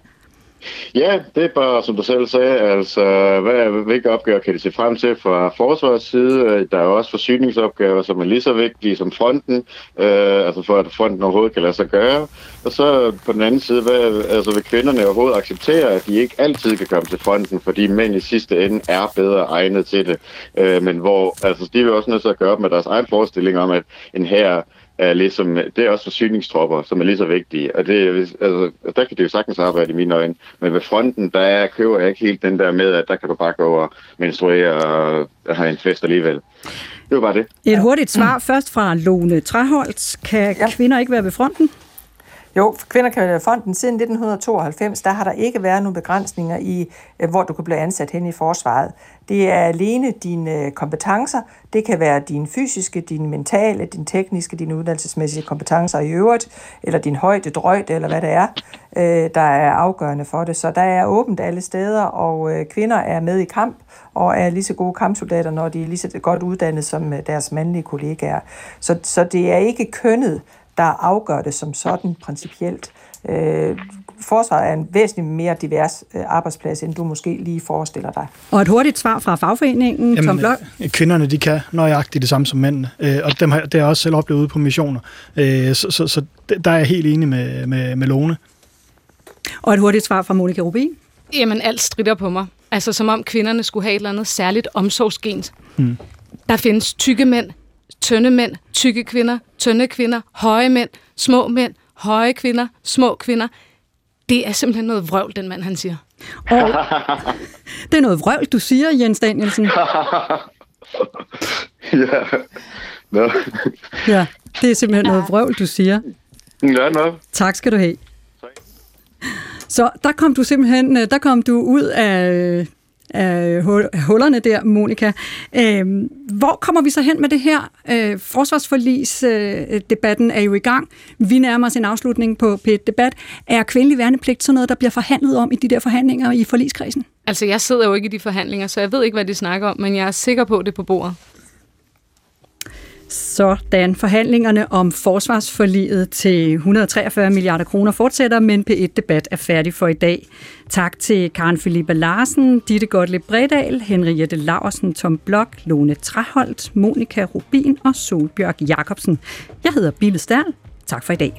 Ja, det er bare, som du selv sagde, altså, hvad, hvilke opgaver kan de se frem til fra forsvarets side? Der er også forsyningsopgaver, som er lige så vigtige som fronten, øh, altså for at fronten overhovedet kan lade sig gøre. Og så på den anden side, hvad, altså vil kvinderne overhovedet acceptere, at de ikke altid kan komme til fronten, fordi mænd i sidste ende er bedre egnet til det. Øh, men hvor, altså, de vil også nødt til at gøre op med deres egen forestilling om, at en her er ligesom, det er også forsyningstropper, som er lige så vigtige. Og det, altså, der kan det jo sagtens arbejde i mine øjne. Men ved fronten, der er, køber jeg ikke helt den der med, at der kan du bare gå over menstruere og have en fest alligevel. Det var bare det. Et hurtigt svar først fra Lone Træholdt. Kan ja. kvinder ikke være ved fronten? Jo, kvinder kan være fonden. Siden 1992, der har der ikke været nogen begrænsninger i, øh, hvor du kan blive ansat hen i forsvaret. Det er alene dine øh, kompetencer. Det kan være dine fysiske, dine mentale, dine tekniske, dine uddannelsesmæssige kompetencer i øvrigt, eller din højde, drøjde, eller hvad det er, der er afgørende for det. Så der er åbent alle steder, og kvinder er med i kamp, og er lige så gode kampsoldater, når de er lige så godt uddannet som deres mandlige kollegaer. Så, så det er ikke kønnet, der afgør det som sådan principielt. Øh, forsvaret er en væsentligt mere divers øh, arbejdsplads, end du måske lige forestiller dig. Og et hurtigt svar fra fagforeningen, Jamen, Tom Bløj. Øh, kvinderne, de kan nøjagtigt det samme som mændene, øh, og dem har, det har jeg også selv oplevet ude på missioner. Øh, så, så, så der er jeg helt enig med, med, med Lone. Og et hurtigt svar fra Monika Rubin. Jamen, alt strider på mig. Altså, som om kvinderne skulle have et eller andet særligt omsorgsgen. Hmm. Der findes tykke mænd, tynde mænd, tykke kvinder, tynde kvinder, høje mænd, små mænd, høje kvinder, små kvinder. Det er simpelthen noget vrøvl, den mand, han siger. Og det er noget vrøvl, du siger, Jens Danielsen. ja. No. ja, det er simpelthen noget vrøvl, du siger. Ja, no. Tak skal du have. Så der kom du simpelthen, der kom du ud af Øh, af hullerne der, Monika. Øh, hvor kommer vi så hen med det her? Øh, forsvarsforlis-debatten øh, er jo i gang. Vi nærmer os en afslutning på P1-debat. Er kvindelig værnepligt sådan noget, der bliver forhandlet om i de der forhandlinger i forliskrisen? Altså, jeg sidder jo ikke i de forhandlinger, så jeg ved ikke, hvad de snakker om, men jeg er sikker på, at det er på bordet. Sådan. Forhandlingerne om forsvarsforliget til 143 milliarder kroner fortsætter, men P1-debat er færdig for i dag. Tak til Karen Philippa Larsen, Ditte Gottlieb Bredal, Henriette Laursen, Tom Blok, Lone Traholdt, Monika Rubin og Solbjørg Jacobsen. Jeg hedder Bille Stærl. Tak for i dag.